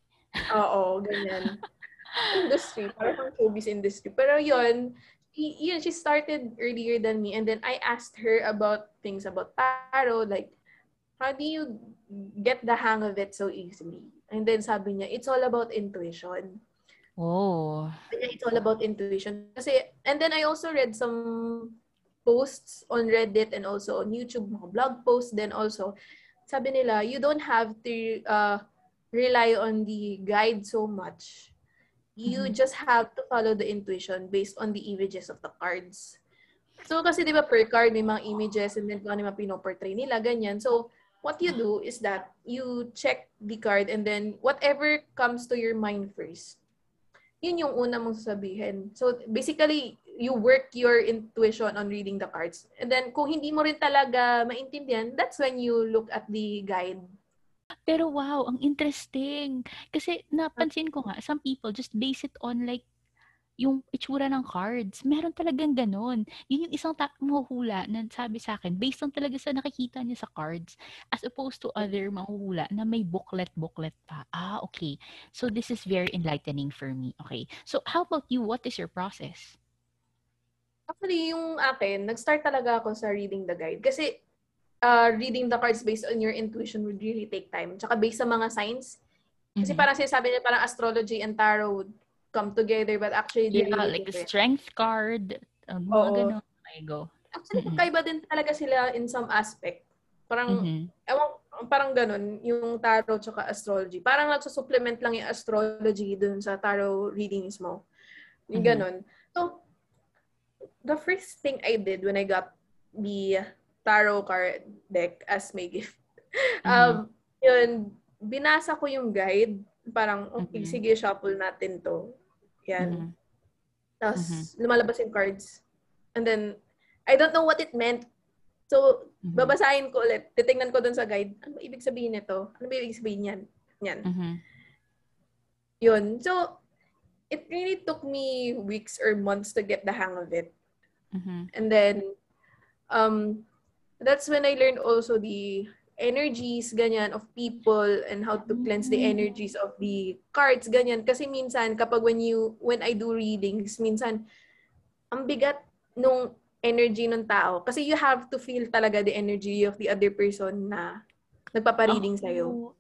Oo, ganyan. industry. Parang showbiz industry. Pero yun, y- yun, she started earlier than me. And then I asked her about things about tarot. Like, how do you get the hang of it so easily? And then sabi niya, it's all about intuition. Oh. Sabi niya, it's all about intuition. Kasi, and then I also read some posts on Reddit and also on YouTube, mga blog posts then also. Sabi nila, you don't have to uh, rely on the guide so much. You Mhm. just have to follow the intuition based on the images of the cards. So, kasi di ba per card may mga images and then kung ano yung pinoportray nila, ganyan. So, what you do is that you check the card and then whatever comes to your mind first, yun yung una mong sasabihin. So, basically, you work your intuition on reading the cards. And then, kung hindi mo rin talaga maintindihan, that's when you look at the guide. Pero wow, ang interesting. Kasi napansin ko nga, some people just base it on like yung itsura ng cards. Meron talagang ganon. Yun yung isang ta- mahuhula na sabi sa akin, based on talaga sa nakikita niya sa cards, as opposed to other mahuhula na may booklet-booklet pa. Ah, okay. So this is very enlightening for me. Okay. So how about you? What is your process? Actually, yung akin, nag-start talaga ako sa reading the guide. Kasi, uh, reading the cards based on your intuition would really take time. Tsaka based sa mga signs. Kasi Mhm. parang sinasabi niya, parang astrology and tarot would come together, but actually, they're yeah, really like the strength card, uh, mga Oo. ganon. I go. Actually, Mm-mm. magkaiba din talaga sila in some aspect. Parang, Mhm. ewan, parang ganun, yung tarot tsaka astrology. Parang nagsusupplement lang yung astrology dun sa tarot readings mo. Yung Mhm. ganun. So, the first thing I did when I got the tarot card deck as my gift, *laughs* um, yun, binasa ko yung guide. Parang, okay, Mhm. sige, shuffle natin to. Yan. Mhm. Tapos, Mhm. lumalabas yung cards. And then, I don't know what it meant. So, Mhm. babasahin ko ulit. Titingnan ko dun sa guide. Ano ba ibig sabihin nito? Ano ba ibig sabihin yan? Yan. Mhm. Yun. So, it really took me weeks or months to get the hang of it. Mhm. And then, um, that's when I learned also the energies, ganyan, of people and how to cleanse the Mm. energies of the cards, ganyan. Kasi minsan, kapag when you, when I do readings, minsan, ang bigat nung energy ng tao. Kasi you have to feel talaga the energy of the other person na nagpapareading sa'yo. Oh,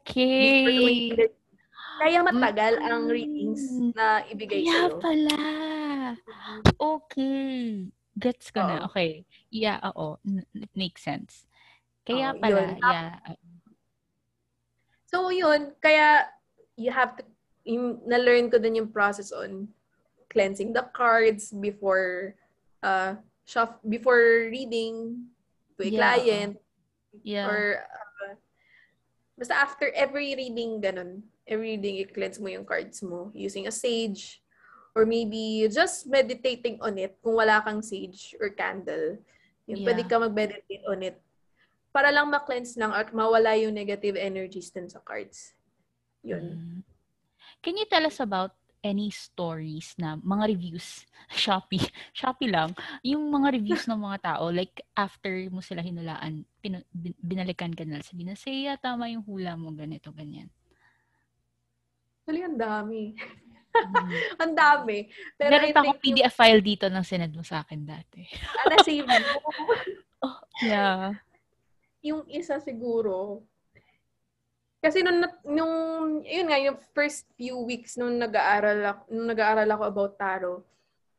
Okay. Kaya matagal ang Mm. readings na ibigay Kaya sa'yo. pala. Okay. Gets ko na. Oo. Okay. Yeah, oo. It makes sense. Kaya Oo, pala, yun. yeah. So, yun. Kaya, you have to, yung, na-learn ko din yung process on cleansing the cards before, uh, shuff, before reading to a Yeah, client. Yeah. Or, uh, basta after every reading, ganun. Every reading, i-cleanse mo yung cards mo using a sage. Or maybe just meditating on it kung wala kang sage or candle. Yun, Pwede Yeah. ka mag-meditate on it. Para lang ma-cleanse lang at mawala yung negative energies dun sa cards. Yun. Mm. Can you tell us about any stories na mga reviews, *laughs* Shopee, *laughs* Shopee lang, yung mga reviews ng mga tao, like after mo sila hinulaan, pin- bin- binalikan ka na, sabi na, Seya, tama yung hula mo, ganito, ganyan. Actually, ang dami. *laughs* Mm. ang dami. Pero Meron pa akong PDF file dito ng sinend mo sa akin dati. sana save mo. *laughs* Yeah. yung isa siguro, kasi nung, nung, yun nga, yung first few weeks nung nag-aaral ako, nung nag-aaral ako about tarot,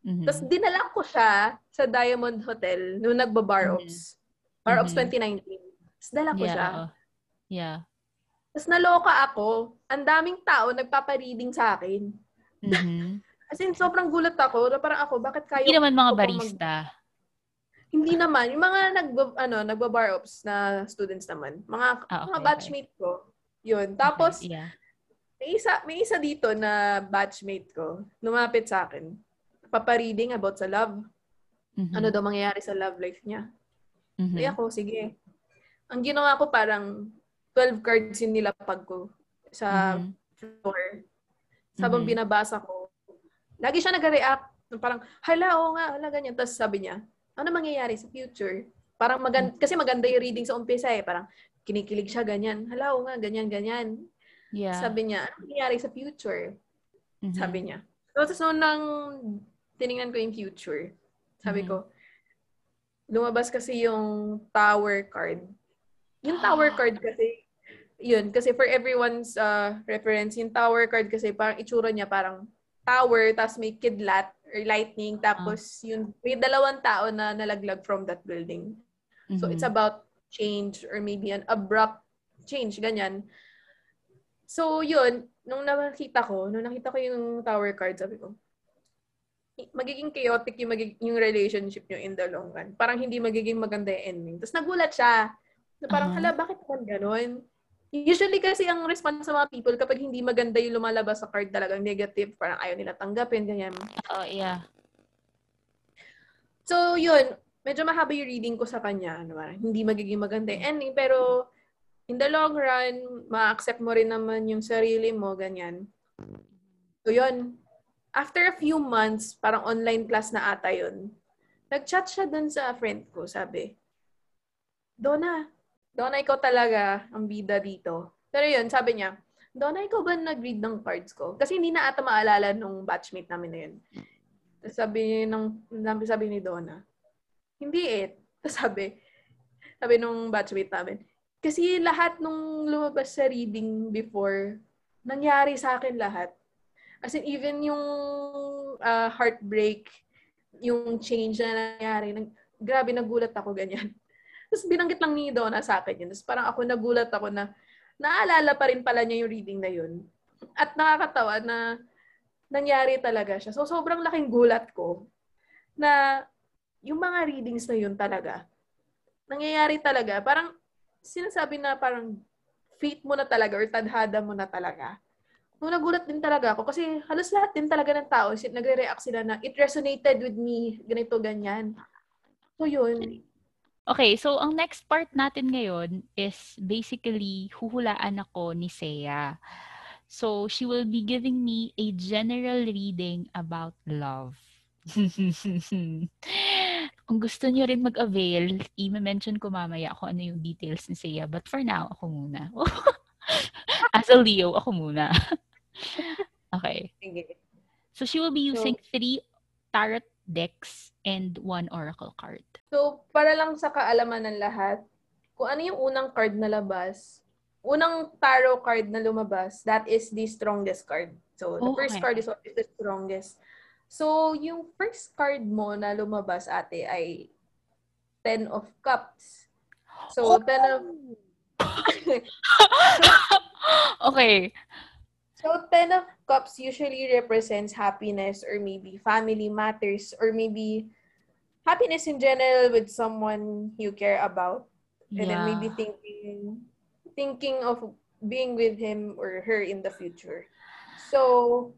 Mhm. tapos dinala ko siya sa Diamond Hotel nung nagba-Bar Mhm. Ops. Bar Ops Mhm. 2019. Tapos dala ko yeah, siya. Yeah. Tapos naloka ako. Ang daming tao nagpapa-reading sa akin. Mhm. *laughs* As in, sobrang gulat ako. Na parang ako, bakit kayo Hindi naman mga pa mag- barista. Hindi naman. Yung mga nagba, ano, nagba-bar ops na students naman. Mga, Ah, mga okay, batchmate ko. Yun. Tapos, Okay, yeah. may isa, may isa dito na batchmate ko. Lumapit sa akin. Papareading about sa love. Mhm. Ano daw mangyayari sa love life niya. Mhm. Ay ako, sige. Ang ginawa ko parang 12 cards yung nilapag ko sa Mhm. floor. Sabang Mhm. binabasa ko, lagi siya nag-react. Parang, hala, oo nga, hala, ganyan. Tapos sabi niya, ano mangyayari sa future? Parang maganda, kasi maganda yung reading sa umpisa eh. Parang kinikilig siya, ganyan. Hala, oo nga, ganyan, ganyan. Yeah. Sabi niya, ano mangyayari sa future? Mhm. Sabi niya. So, tapos noon nang tiningnan ko yung future, sabi Mhm. ko, lumabas kasi yung tower card. Yung tower *gasps* card kasi, yun, kasi for everyone's uh, reference, yung tower card kasi parang itsura niya parang tower, tapos may kidlat or lightning, tapos yun, may dalawang tao na nalaglag from that building. So it's Mhm. about change or maybe an abrupt change, ganyan. So yun, nung nakita ko, nung nakita ko yung tower card, sabi ko, magiging chaotic yung, magig- yung relationship nyo in the long run. Parang hindi magiging maganda yung ending. Tapos nagulat siya. Na parang, Aha. hala, bakit naman ganun? Usually kasi ang response sa mga people kapag hindi maganda yung lumalabas sa card talagang negative, parang ayaw nila tanggapin, ganyan. Oh, yeah. So, yun. Medyo mahaba yung reading ko sa kanya. Ano, parang hindi magiging maganda ending. Pero, in the long run, ma-accept mo rin naman yung sarili mo, ganyan. So, yun. After a few months, parang online class na ata yun, nag-chat siya dun sa friend ko, sabi, Donna, Donna, ikaw talaga ang bida dito. Pero yun, sabi niya, Donna, ikaw ba nag-read ng cards ko? Kasi hindi na ata maalala nung batchmate namin na yun. Sabi, ng, sabi ni Donna, hindi eh. *laughs* Tapos sabi, sabi nung batchmate namin, kasi lahat nung lumabas sa reading before, nangyari sa akin lahat. As in, even yung uh, heartbreak, yung change na nangyari, nag, grabe, nagulat ako ganyan. Tapos binanggit lang ni Donna sa akin yun. Tapos parang ako nagulat ako na naalala pa rin pala niya yung reading na yun. At nakakatawa na nangyari talaga siya. So, sobrang laking gulat ko na yung mga readings na yun talaga, nangyayari talaga. Parang sinasabi na parang fate mo na talaga or tadhada mo na talaga. Nung nagulat din talaga ako kasi halos lahat din talaga ng tao nagre-react sila na it resonated with me, ganito, ganyan. So, yun. Okay, so ang next part natin ngayon is basically huhulaan ako ni Seya. So she will be giving me a general reading about love. *laughs* kung gusto niyo rin mag-avail, i-mention ko mamaya kung ano yung details ni Sia. But for now, ako muna. *laughs* As a Leo, ako muna. *laughs* okay. So she will be using so, three tarot decks and one oracle card. So, para lang sa kaalaman ng lahat, kung ano yung unang card na labas, unang tarot card na lumabas, that is the strongest card. So, the okay. first card is what is the strongest. So, yung first card mo na lumabas, ate, ay Ten of Cups. So, oh. Ten of... *laughs* *laughs* okay. So, Ten of Cups usually represents happiness or maybe family matters or maybe happiness in general with someone you care about. And yeah. then maybe thinking thinking of being with him or her in the future. So,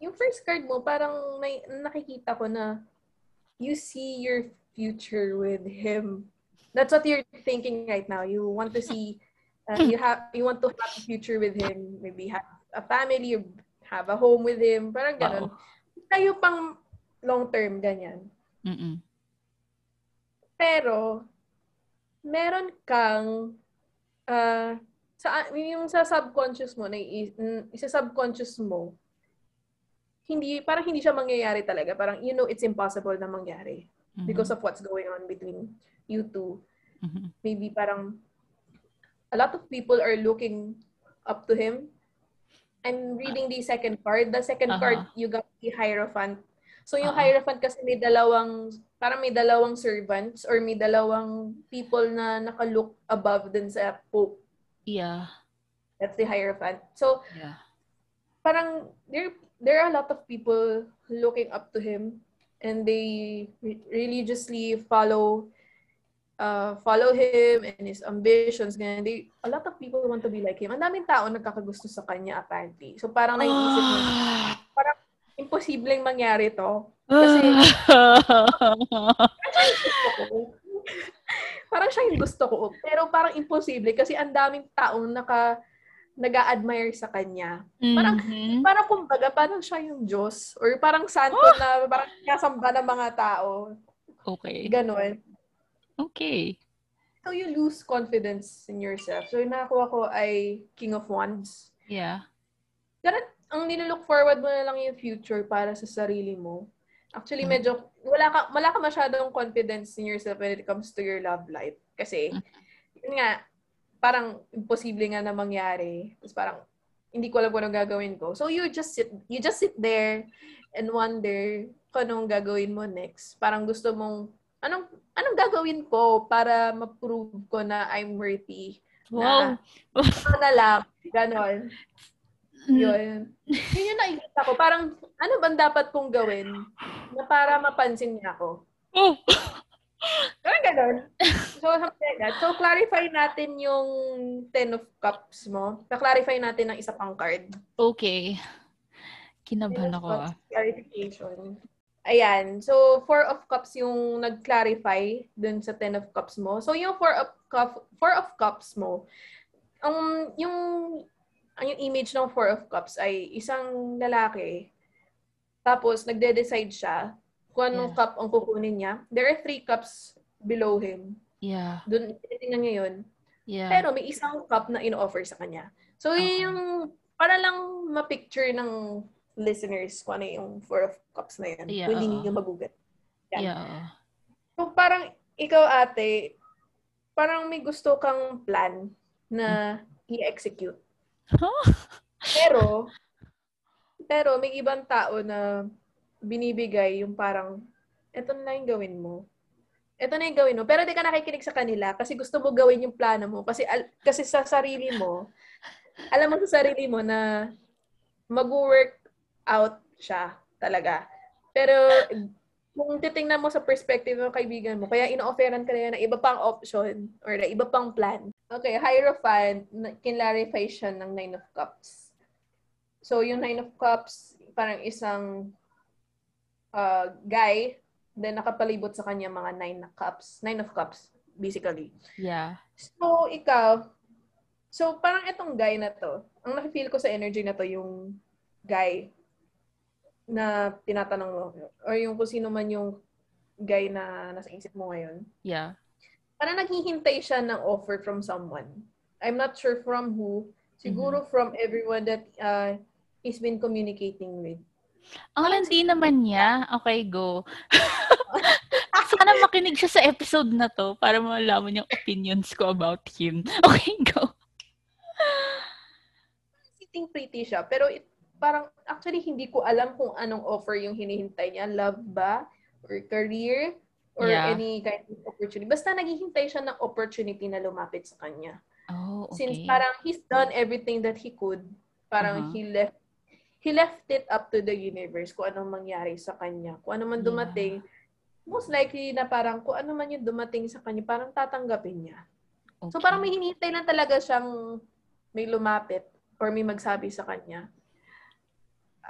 yung first card mo, parang may nakikita ko na you see your future with him. That's what you're thinking right now. You want to see, uh, you have, you want to have a future with him. Maybe have a family, have a home with him. Parang ganun. Tayo pang long term, ganyan. Mm-mm. Pero, meron kang uh, sa yung sa subconscious mo na isa subconscious mo hindi parang hindi siya mangyayari talaga parang you know it's impossible na mangyari mm-hmm. because of what's going on between you two mm-hmm. maybe parang a lot of people are looking up to him I'm reading the second card the second uh-huh. card you got the hierophant so yung uh-huh. hierophant kasi may dalawang parang may dalawang servants or may dalawang people na naka-look above dun sa Pope. Yeah. That's the Hierophant. So, yeah. parang there there are a lot of people looking up to him and they religiously follow uh, follow him and his ambitions. Ganyan. They, a lot of people want to be like him. Ang daming tao nagkakagusto sa kanya apparently. So parang naiisip mo, parang imposibleng mangyari to. Kasi, parang siya yung gusto ko. Pero parang imposible kasi ang daming taong naka nag-a-admire sa kanya. Parang, mm-hmm. parang kumbaga, parang siya yung Diyos. Or parang santo oh! na parang kasamba ng mga tao. Okay. Ganon. Okay. So you lose confidence in yourself. So yung nakakuha ko ay King of Wands. Yeah. Ganun, ang nilook forward mo na lang yung future para sa sarili mo. Actually, mm. medyo, wala ka, wala ka masyadong confidence in yourself when it comes to your love life. Kasi, mm. yun nga, parang imposible nga na mangyari. Tapos parang, hindi ko alam kung anong gagawin ko. So, you just sit, you just sit there and wonder kung anong gagawin mo next. Parang gusto mong, anong, anong gagawin ko para ma-prove ko na I'm worthy. Wow. Na, na lang. Ganon. Mm. Yun. Yun yung nakikita ko. Parang, ano bang dapat kong gawin na para mapansin niya ako? Oh. Parang ganun. So, something like that. So, clarify natin yung Ten of Cups mo. Na-clarify natin ng isa pang card. Okay. Kinabahan ako ah. Clarification. Ayan. So, Four of Cups yung nag-clarify dun sa Ten of Cups mo. So, yung Four of, Cup, four of Cups mo, um, yung ang yung image ng Four of Cups ay isang lalaki, tapos nagde-decide siya kung anong yeah. cup ang kukunin niya. There are three cups below him. Yeah. Doon, tinitingnan niya yun. Yeah. Pero may isang cup na in-offer sa kanya. So, okay. yung, para lang ma-picture ng listeners kung ano yung Four of Cups na yan. Yeah, kung hindi niyo magugat. Yan. Yeah. So, parang ikaw ate, parang may gusto kang plan na i-execute. *laughs* pero, pero may ibang tao na binibigay yung parang, eto na yung gawin mo. Eto na yung gawin mo. Pero di ka nakikinig sa kanila kasi gusto mo gawin yung plano mo. Kasi, al- kasi sa sarili mo, alam mo sa sarili mo na mag-work out siya talaga. Pero kung titingnan mo sa perspective ng kaibigan mo, kaya ino-offeran ka na ng iba pang option or na iba pang plan. Okay, Hierophant, kinlarify siya ng Nine of Cups. So, yung Nine of Cups, parang isang uh, guy, then nakapalibot sa kanya mga Nine na Cups. Nine of Cups, basically. Yeah. So, ikaw, so parang itong guy na to, ang nakifeel ko sa energy na to, yung guy, na tinatanong mo or yung kung sino man yung guy na nasa isip mo ngayon, Yeah. parang naghihintay siya ng offer from someone. I'm not sure from who. Siguro from everyone that uh, he's been communicating with. Ang landi naman niya. Okay, go. *laughs* Sana makinig siya sa episode na to para malaman yung opinions ko about him. *laughs* Okay, go. Sitting pretty siya. Pero it, parang actually hindi ko alam kung anong offer yung hinihintay niya. Love ba? Or career? Or Yeah. any kind of opportunity. Basta naghihintay siya ng opportunity na lumapit sa kanya. Oh, okay. Since parang he's done everything that he could. Parang Uh-huh. he left he left it up to the universe kung anong mangyari sa kanya. Kung ano man Yeah. dumating, most likely na parang kung ano man yung dumating sa kanya, parang tatanggapin niya. So Okay. parang may hinihintay lang talaga siyang may lumapit or may magsabi sa kanya.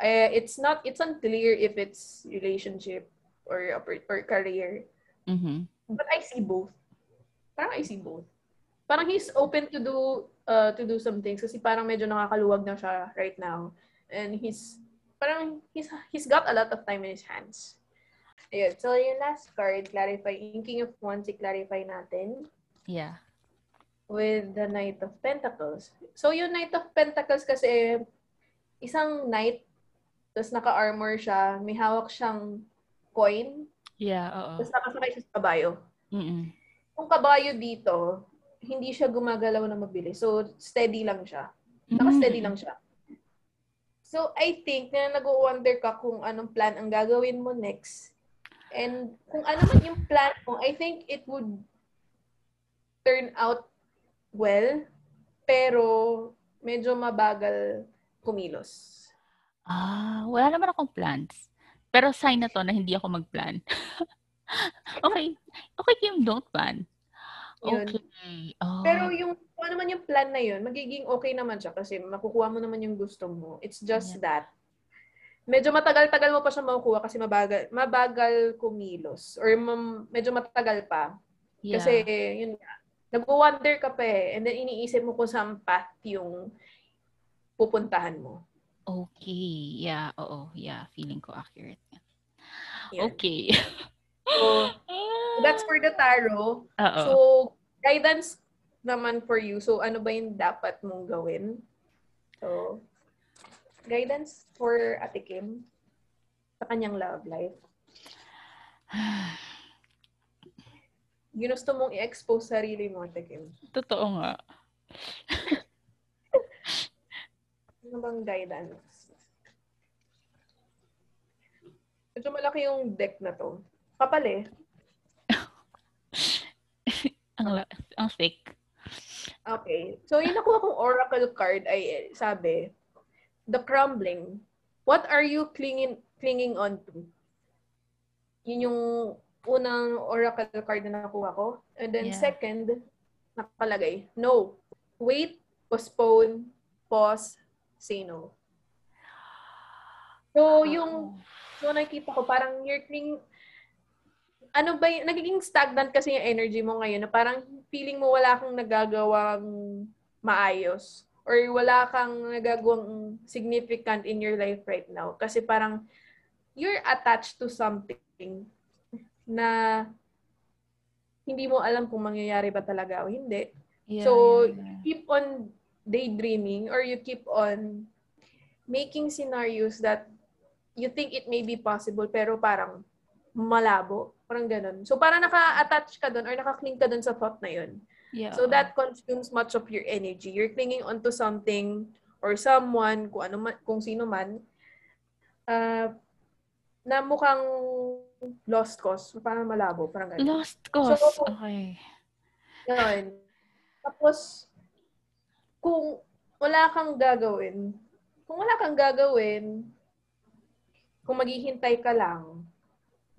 Eh, it's not, it's unclear if it's relationship or, or career. Mhm. But I see both. Parang I see both. Parang he's open to do uh, to do some things kasi parang medyo nakakaluwag na siya right now. And he's parang he's he's got a lot of time in his hands. Ayun. So yung last card, clarify, yung King of Wands, i-clarify natin Yeah. with the Knight of Pentacles. So yung Knight of Pentacles kasi isang knight, tapos naka-armor siya, may hawak siyang coin, Yeah, oo. tapos nakasakay siya sa kabayo. Mm-mm. Yung kabayo dito, hindi siya gumagalaw na mabilis. So, steady lang siya. Naka-steady Mm. lang siya. So, I think na nag-wonder ka kung anong plan ang gagawin mo next. And kung ano man yung plan mo, I think it would turn out well, pero medyo mabagal kumilos. Ah, wala naman akong plans. Pero sign na to na hindi ako mag-plan. *laughs* okay. Okay, Kim, don't plan. Yun. Okay. Oh. Pero yung kung ano man yung plan na yun, magiging okay naman siya kasi makukuha mo naman yung gusto mo. It's just that medyo matagal-tagal mo pa siya makukuha kasi mabagal, mabagal kumilos or mam- medyo matagal pa. yeah. Kasi yun nga, nag-wonder ka pa eh and then iniisip mo kung saan path yung pupuntahan mo. Okay. Yeah, oo. Yeah, feeling ko accurate. Yan. Okay. So, *laughs* that's for the tarot. Oo. So, guidance naman for you. So, ano ba yung dapat mong gawin? So, guidance for Ate Kim sa kanyang love life. *sighs* Ginusto mong i-expose sarili mo, Ate Kim. Totoo nga. *laughs* Ano bang guidance? Medyo malaki yung deck na to. Kapal eh. *laughs* ang, ang fake. Okay. So, yung nakuha kong oracle card ay eh, sabi, the crumbling. What are you clinging clinging on to? Yun yung unang oracle card na nakuha ko. And then Yeah. second, nakalagay, no. Wait, postpone, pause, say no. So, yung so nakikita ko, parang you're clinging, ano ba, y- nagiging stagnant kasi yung energy mo ngayon na parang feeling mo wala kang nagagawang maayos or wala kang nagagawang significant in your life right now. Kasi parang you're attached to something na hindi mo alam kung mangyayari ba talaga o hindi. Yeah, So, yeah, yeah. Keep on daydreaming or you keep on making scenarios that you think it may be possible pero parang malabo. Parang ganun. So, parang naka-attach ka dun or naka-cling ka dun sa thought na yun. Yeah, So that consumes much of your energy. You're clinging onto something or someone, kung ano man, kung sino man, uh, na mukhang lost cause. Parang malabo. Parang ganun. Lost cause. So, okay. Yun. Tapos, kung wala kang gagawin, kung wala kang gagawin, kung maghihintay ka lang,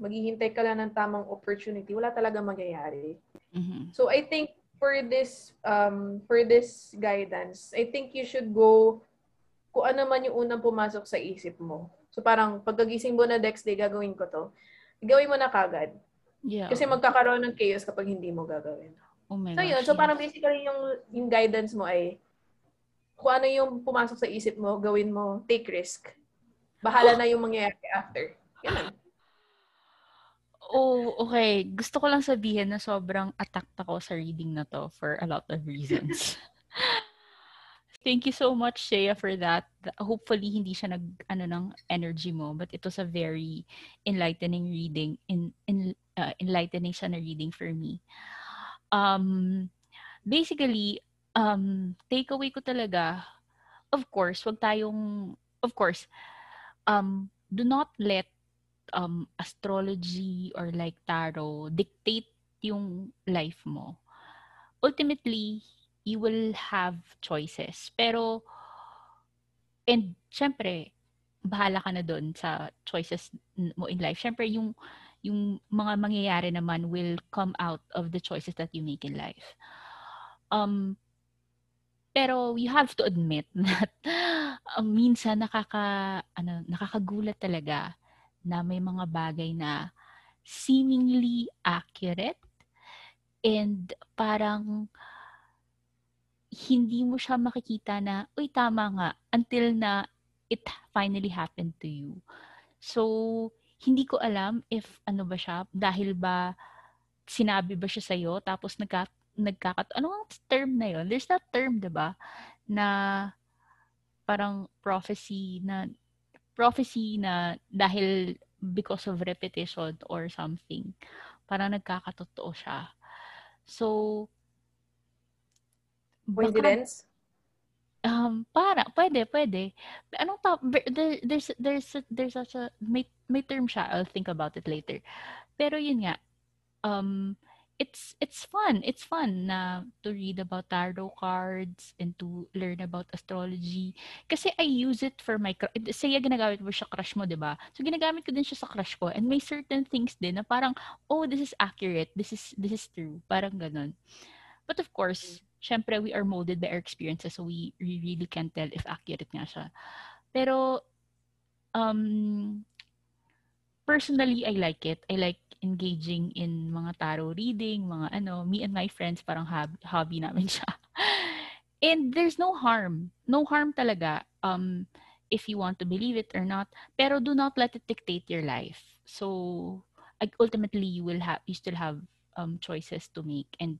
maghihintay ka lang ng tamang opportunity, wala talaga mangyayari. Mhm. So I think for this um for this guidance, I think you should go kung ano man yung unang pumasok sa isip mo. So parang pagkagising mo na next day gagawin ko to. Gawin mo na kagad. Yeah. Kasi oo. magkakaroon ng chaos kapag hindi mo gagawin. oh my So yun, gosh, so parang basically yung yung guidance mo ay kung ano yung pumasok sa isip mo, gawin mo, take risk. Bahala na yung mangyayari after. Ganun. Oh, okay. Gusto ko lang sabihin na sobrang attacked ako sa reading na to for a lot of reasons. *laughs* Thank you so much, Shea, for that. Hopefully, hindi siya nag, ano, ng energy mo. But it was a very enlightening reading. In, in, uh, enlightening siya na reading for me. Um, basically, um, takeaway ko talaga, of course, wag tayong, of course, um, do not let um, astrology or like tarot dictate yung life mo. Ultimately, you will have choices. Pero, and syempre, bahala ka na doon sa choices mo in life. Syempre, yung, yung mga mangyayari naman will come out of the choices that you make in life. Um, pero you have to admit *laughs* that um, minsan nakaka ano nakakagulat talaga na may mga bagay na seemingly accurate and parang hindi mo siya makikita na, uy, tama nga, until na it finally happened to you. So, hindi ko alam if ano ba siya, dahil ba sinabi ba siya sa'yo, tapos nagka, nagkakat... Ano ang term na yon There's that term, di ba? Na parang prophecy na prophecy na dahil because of repetition or something, parang nagkakatotoo siya. So, Coincidence? Um, para, pwede, pwede. Anong ta- there, there's, there's, there's such a, may, may term siya, I'll think about it later. Pero yun nga, um, it's, it's fun. It's fun na to read about tarot cards and to learn about astrology. Kasi I use it for my, say, ginagamit mo siya crush mo, di ba? So, ginagamit ko din siya sa crush ko. And may certain things din na parang, oh, this is accurate. This is, this is true. Parang ganun. But of course, syempre, we are molded by our experiences, so we, we really can't tell if accurate nga siya. Pero, um, personally, I like it. I like engaging in mga tarot reading, mga ano, me and my friends, parang hobby, hobby namin *laughs* siya. and there's no harm. No harm talaga. Um, if you want to believe it or not. Pero do not let it dictate your life. So, ultimately, you will have, you still have um, choices to make and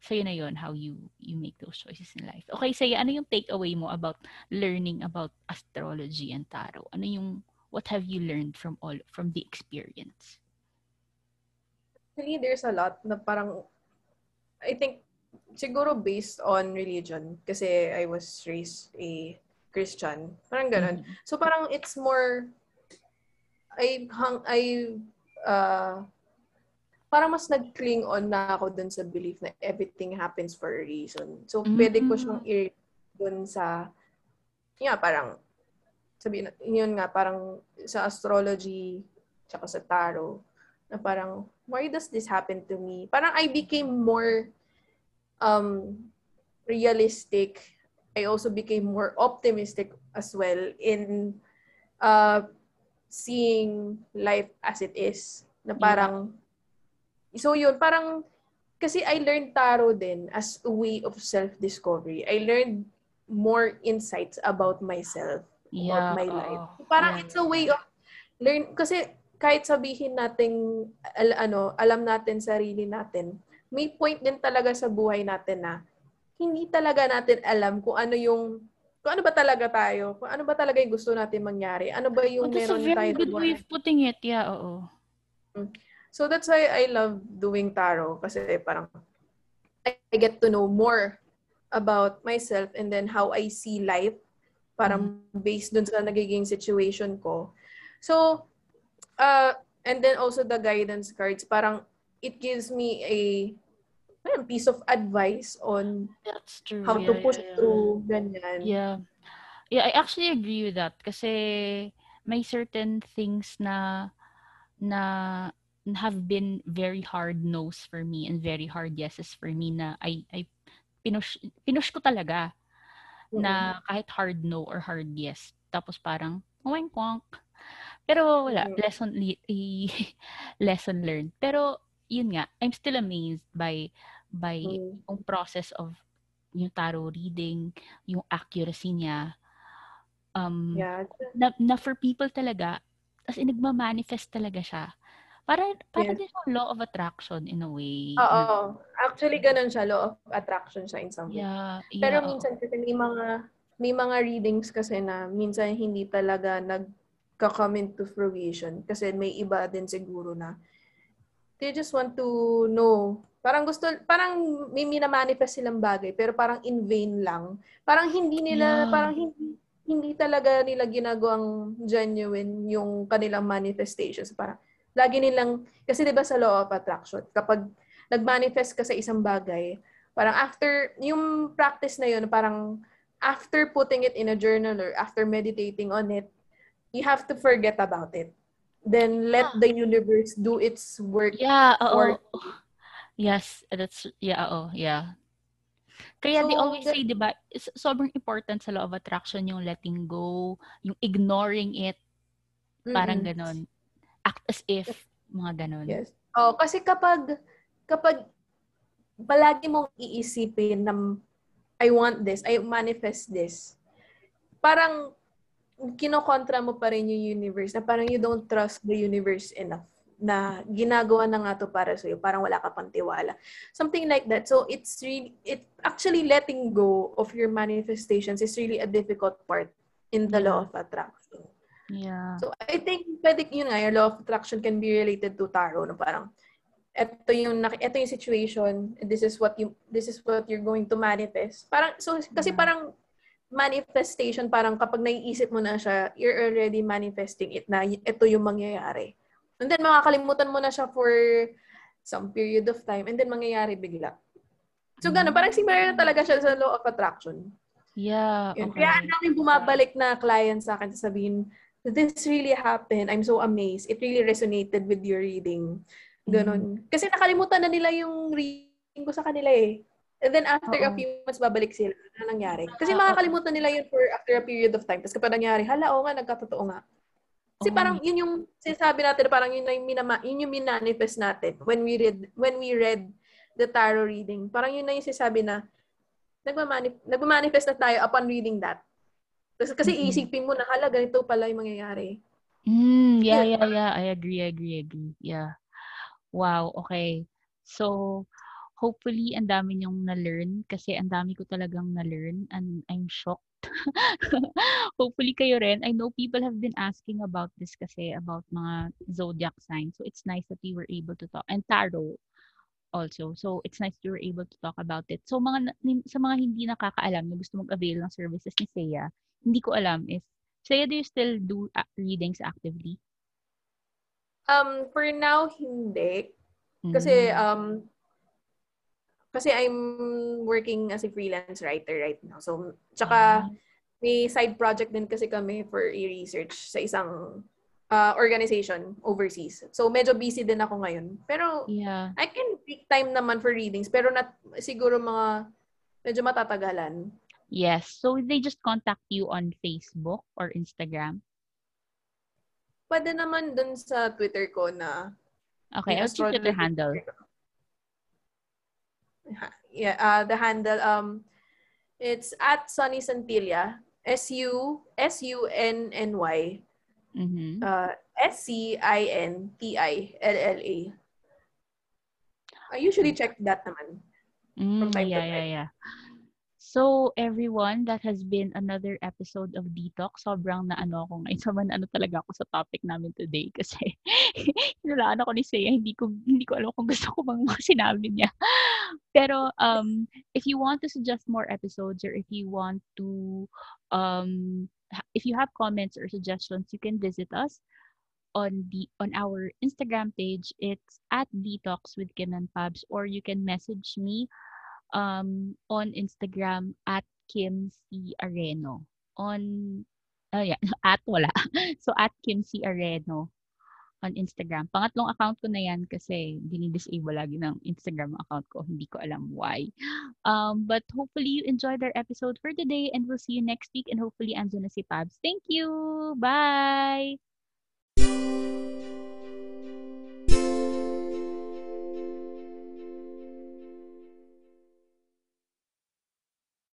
sa'yo na yon how you you make those choices in life. Okay, sa'yo, ano yung takeaway mo about learning about astrology and tarot? Ano yung, what have you learned from all, from the experience? Actually, there's a lot na parang, I think, siguro based on religion, kasi I was raised a Christian. Parang ganun. Mm-hmm. So parang it's more, I hung, I, uh, parang mas nag-cling on na ako dun sa belief na everything happens for a reason. So, mm-hmm. pwede ko siyang i dun sa, yeah, parang, sabihin, yun nga, parang sa astrology, tsaka sa tarot, na parang, why does this happen to me? Parang I became more um, realistic. I also became more optimistic as well in uh, seeing life as it is. Na parang, yeah So yun, parang, kasi I learned tarot din as a way of self-discovery. I learned more insights about myself, yeah, about my life. So parang yeah. it's a way of learn, kasi kahit sabihin natin, al, ano, alam natin sarili natin, may point din talaga sa buhay natin na hindi talaga natin alam kung ano yung kung ano ba talaga tayo, kung ano ba talaga yung gusto natin mangyari, ano ba yung oh, meron tayo. That's a very good way of putting it, yeah, oo. Hmm. So that's why I love doing tarot kasi parang I get to know more about myself and then how I see life parang mm-hmm. based dun sa nagiging situation ko. So, uh, and then also the guidance cards, parang it gives me a well, piece of advice on That's true. how yeah, to push yeah, yeah. through ganyan. Yeah. Yeah, I actually agree with that kasi may certain things na na have been very hard no's for me and very hard yeses for me na I, I pinush, pinush ko talaga mm-hmm. na kahit hard no or hard yes. Tapos parang, wang kwonk. Pero wala, mm-hmm. lesson, *laughs* lesson learned. Pero yun nga, I'm still amazed by by mm-hmm. yung process of yung tarot reading, yung accuracy niya. Um, yeah. na, na for people talaga, as in, nagma-manifest talaga siya Para, para Yes. din yung law of attraction in a way. Oo. Actually, ganun siya. Law of attraction siya in some way. Yeah. yeah Pero minsan kasi may mga may mga readings kasi na minsan hindi talaga nagka-come into fruition kasi may iba din siguro na they just want to know. Parang gusto, parang may minamanifest silang bagay pero parang in vain lang. Parang hindi nila, Yeah. parang hindi hindi talaga nila ginagawang genuine yung kanilang manifestations. Parang lagi nilang, kasi di ba sa law of attraction, kapag nag-manifest ka sa isang bagay, parang after, yung practice na yun, parang after putting it in a journal or after meditating on it, you have to forget about it. Then let Ah. the universe do its work. Yeah, oo. Or- Yes, that's, yeah, oo, yeah. Kaya they So, always that- say, di ba, sobrang important sa law of attraction yung letting go, yung ignoring it, parang Mm-mm. ganon. Act as if, mga ganon. Yes. Oh, kasi kapag kapag palagi mong iisipin na I want this, I manifest this. Parang kinokontra mo pa rin yung universe na parang you don't trust the universe enough na ginagawa na nga to para sa'yo, parang wala ka pang tiwala. Something like that. So it's really, it actually letting go of your manifestations is really a difficult part in the law of attraction. Yeah. So, I think, pwede, yun nga, your law of attraction can be related to tarot, no? Parang, ito yung, ito yung situation, this is what you, this is what you're going to manifest. Parang, so, kasi Yeah. parang, manifestation, parang kapag naiisip mo na siya, you're already manifesting it na ito yung mangyayari. And then, makakalimutan mo na siya for some period of time, and then mangyayari bigla. So, gano'n, parang similar na talaga siya sa law of attraction. Yeah, Yun. okay. Kaya ang daming bumabalik na client sa akin sabihin, this really happened. I'm so amazed. It really resonated with your reading. Ganon. Kasi nakalimutan na nila yung reading ko sa kanila eh. And then after a Oo. few months, babalik sila. Ano nangyari? Kasi Ah, makakalimutan nila yun for after a period of time. Tapos kapag nangyari, hala, oo nga, nagkatotoo nga. Kasi parang yun yung sinasabi natin, parang yun, yung, minama, yun yung minanifest natin when we read, when we read the tarot reading. Parang yun na yung sinasabi na nagmamanif- nagmamanifest na tayo upon reading that. Kasi, kasi Mm-mm. isipin mo na, hala, ganito pala yung mangyayari. Mm, yeah, yeah, yeah. I agree, agree, agree. Yeah. Wow, okay. So, hopefully, ang dami niyong na-learn kasi ang dami ko talagang na-learn and I'm shocked. *laughs* hopefully, kayo rin. I know people have been asking about this kasi about mga zodiac signs. So, it's nice that we were able to talk. And tarot also. So, it's nice you were able to talk about it. So, mga sa mga hindi nakakaalam na gusto mag-avail ng services ni Seiya, hindi ko alam if Seiya, do you still do uh, readings actively? Um, for now, hindi. Kasi, Mm. um, kasi I'm working as a freelance writer right now. So, tsaka, Ah. may side project din kasi kami for e-research sa isang uh, organization overseas. So, medyo busy din ako ngayon. Pero, Yeah. I can take time naman for readings, pero not, siguro mga medyo matatagalan. Yes. So they just contact you on Facebook or Instagram. Pwede naman dun sa Twitter ko na Okay, what's your Twitter handle? Yeah, uh, the handle, um, it's at Sunny Santilla. S-U, S-U-N-N-Y. Mm-hmm. Uh, S-C-I-N-T-I-L-L-A. I usually check that naman. Mm, time to yeah, yeah, yeah. So, everyone, that has been another episode of Detox. Sobrang na ano ako ngayon. *laughs* Sobrang na ano talaga ako sa topic namin today kasi *laughs* hinalaan ako ni Seiya. Hindi ko, hindi ko alam kung gusto ko bang sinabi niya. *laughs* Pero, um, if you want to suggest more episodes or if you want to, um, if you have comments or suggestions, you can visit us on the on our Instagram page. It's at Detox with Kim and Pabs, or you can message me um on Instagram at Kim C Areno. On oh yeah, *laughs* at wala. *laughs* So at Kim C Areno on Instagram. Pangatlong account ko na yan kasi dinidisable lagi ng Instagram account ko. Hindi ko alam why. Um, but hopefully you enjoyed our episode for today and we'll see you next week and hopefully andyan na si Pabs. Thank you! Bye!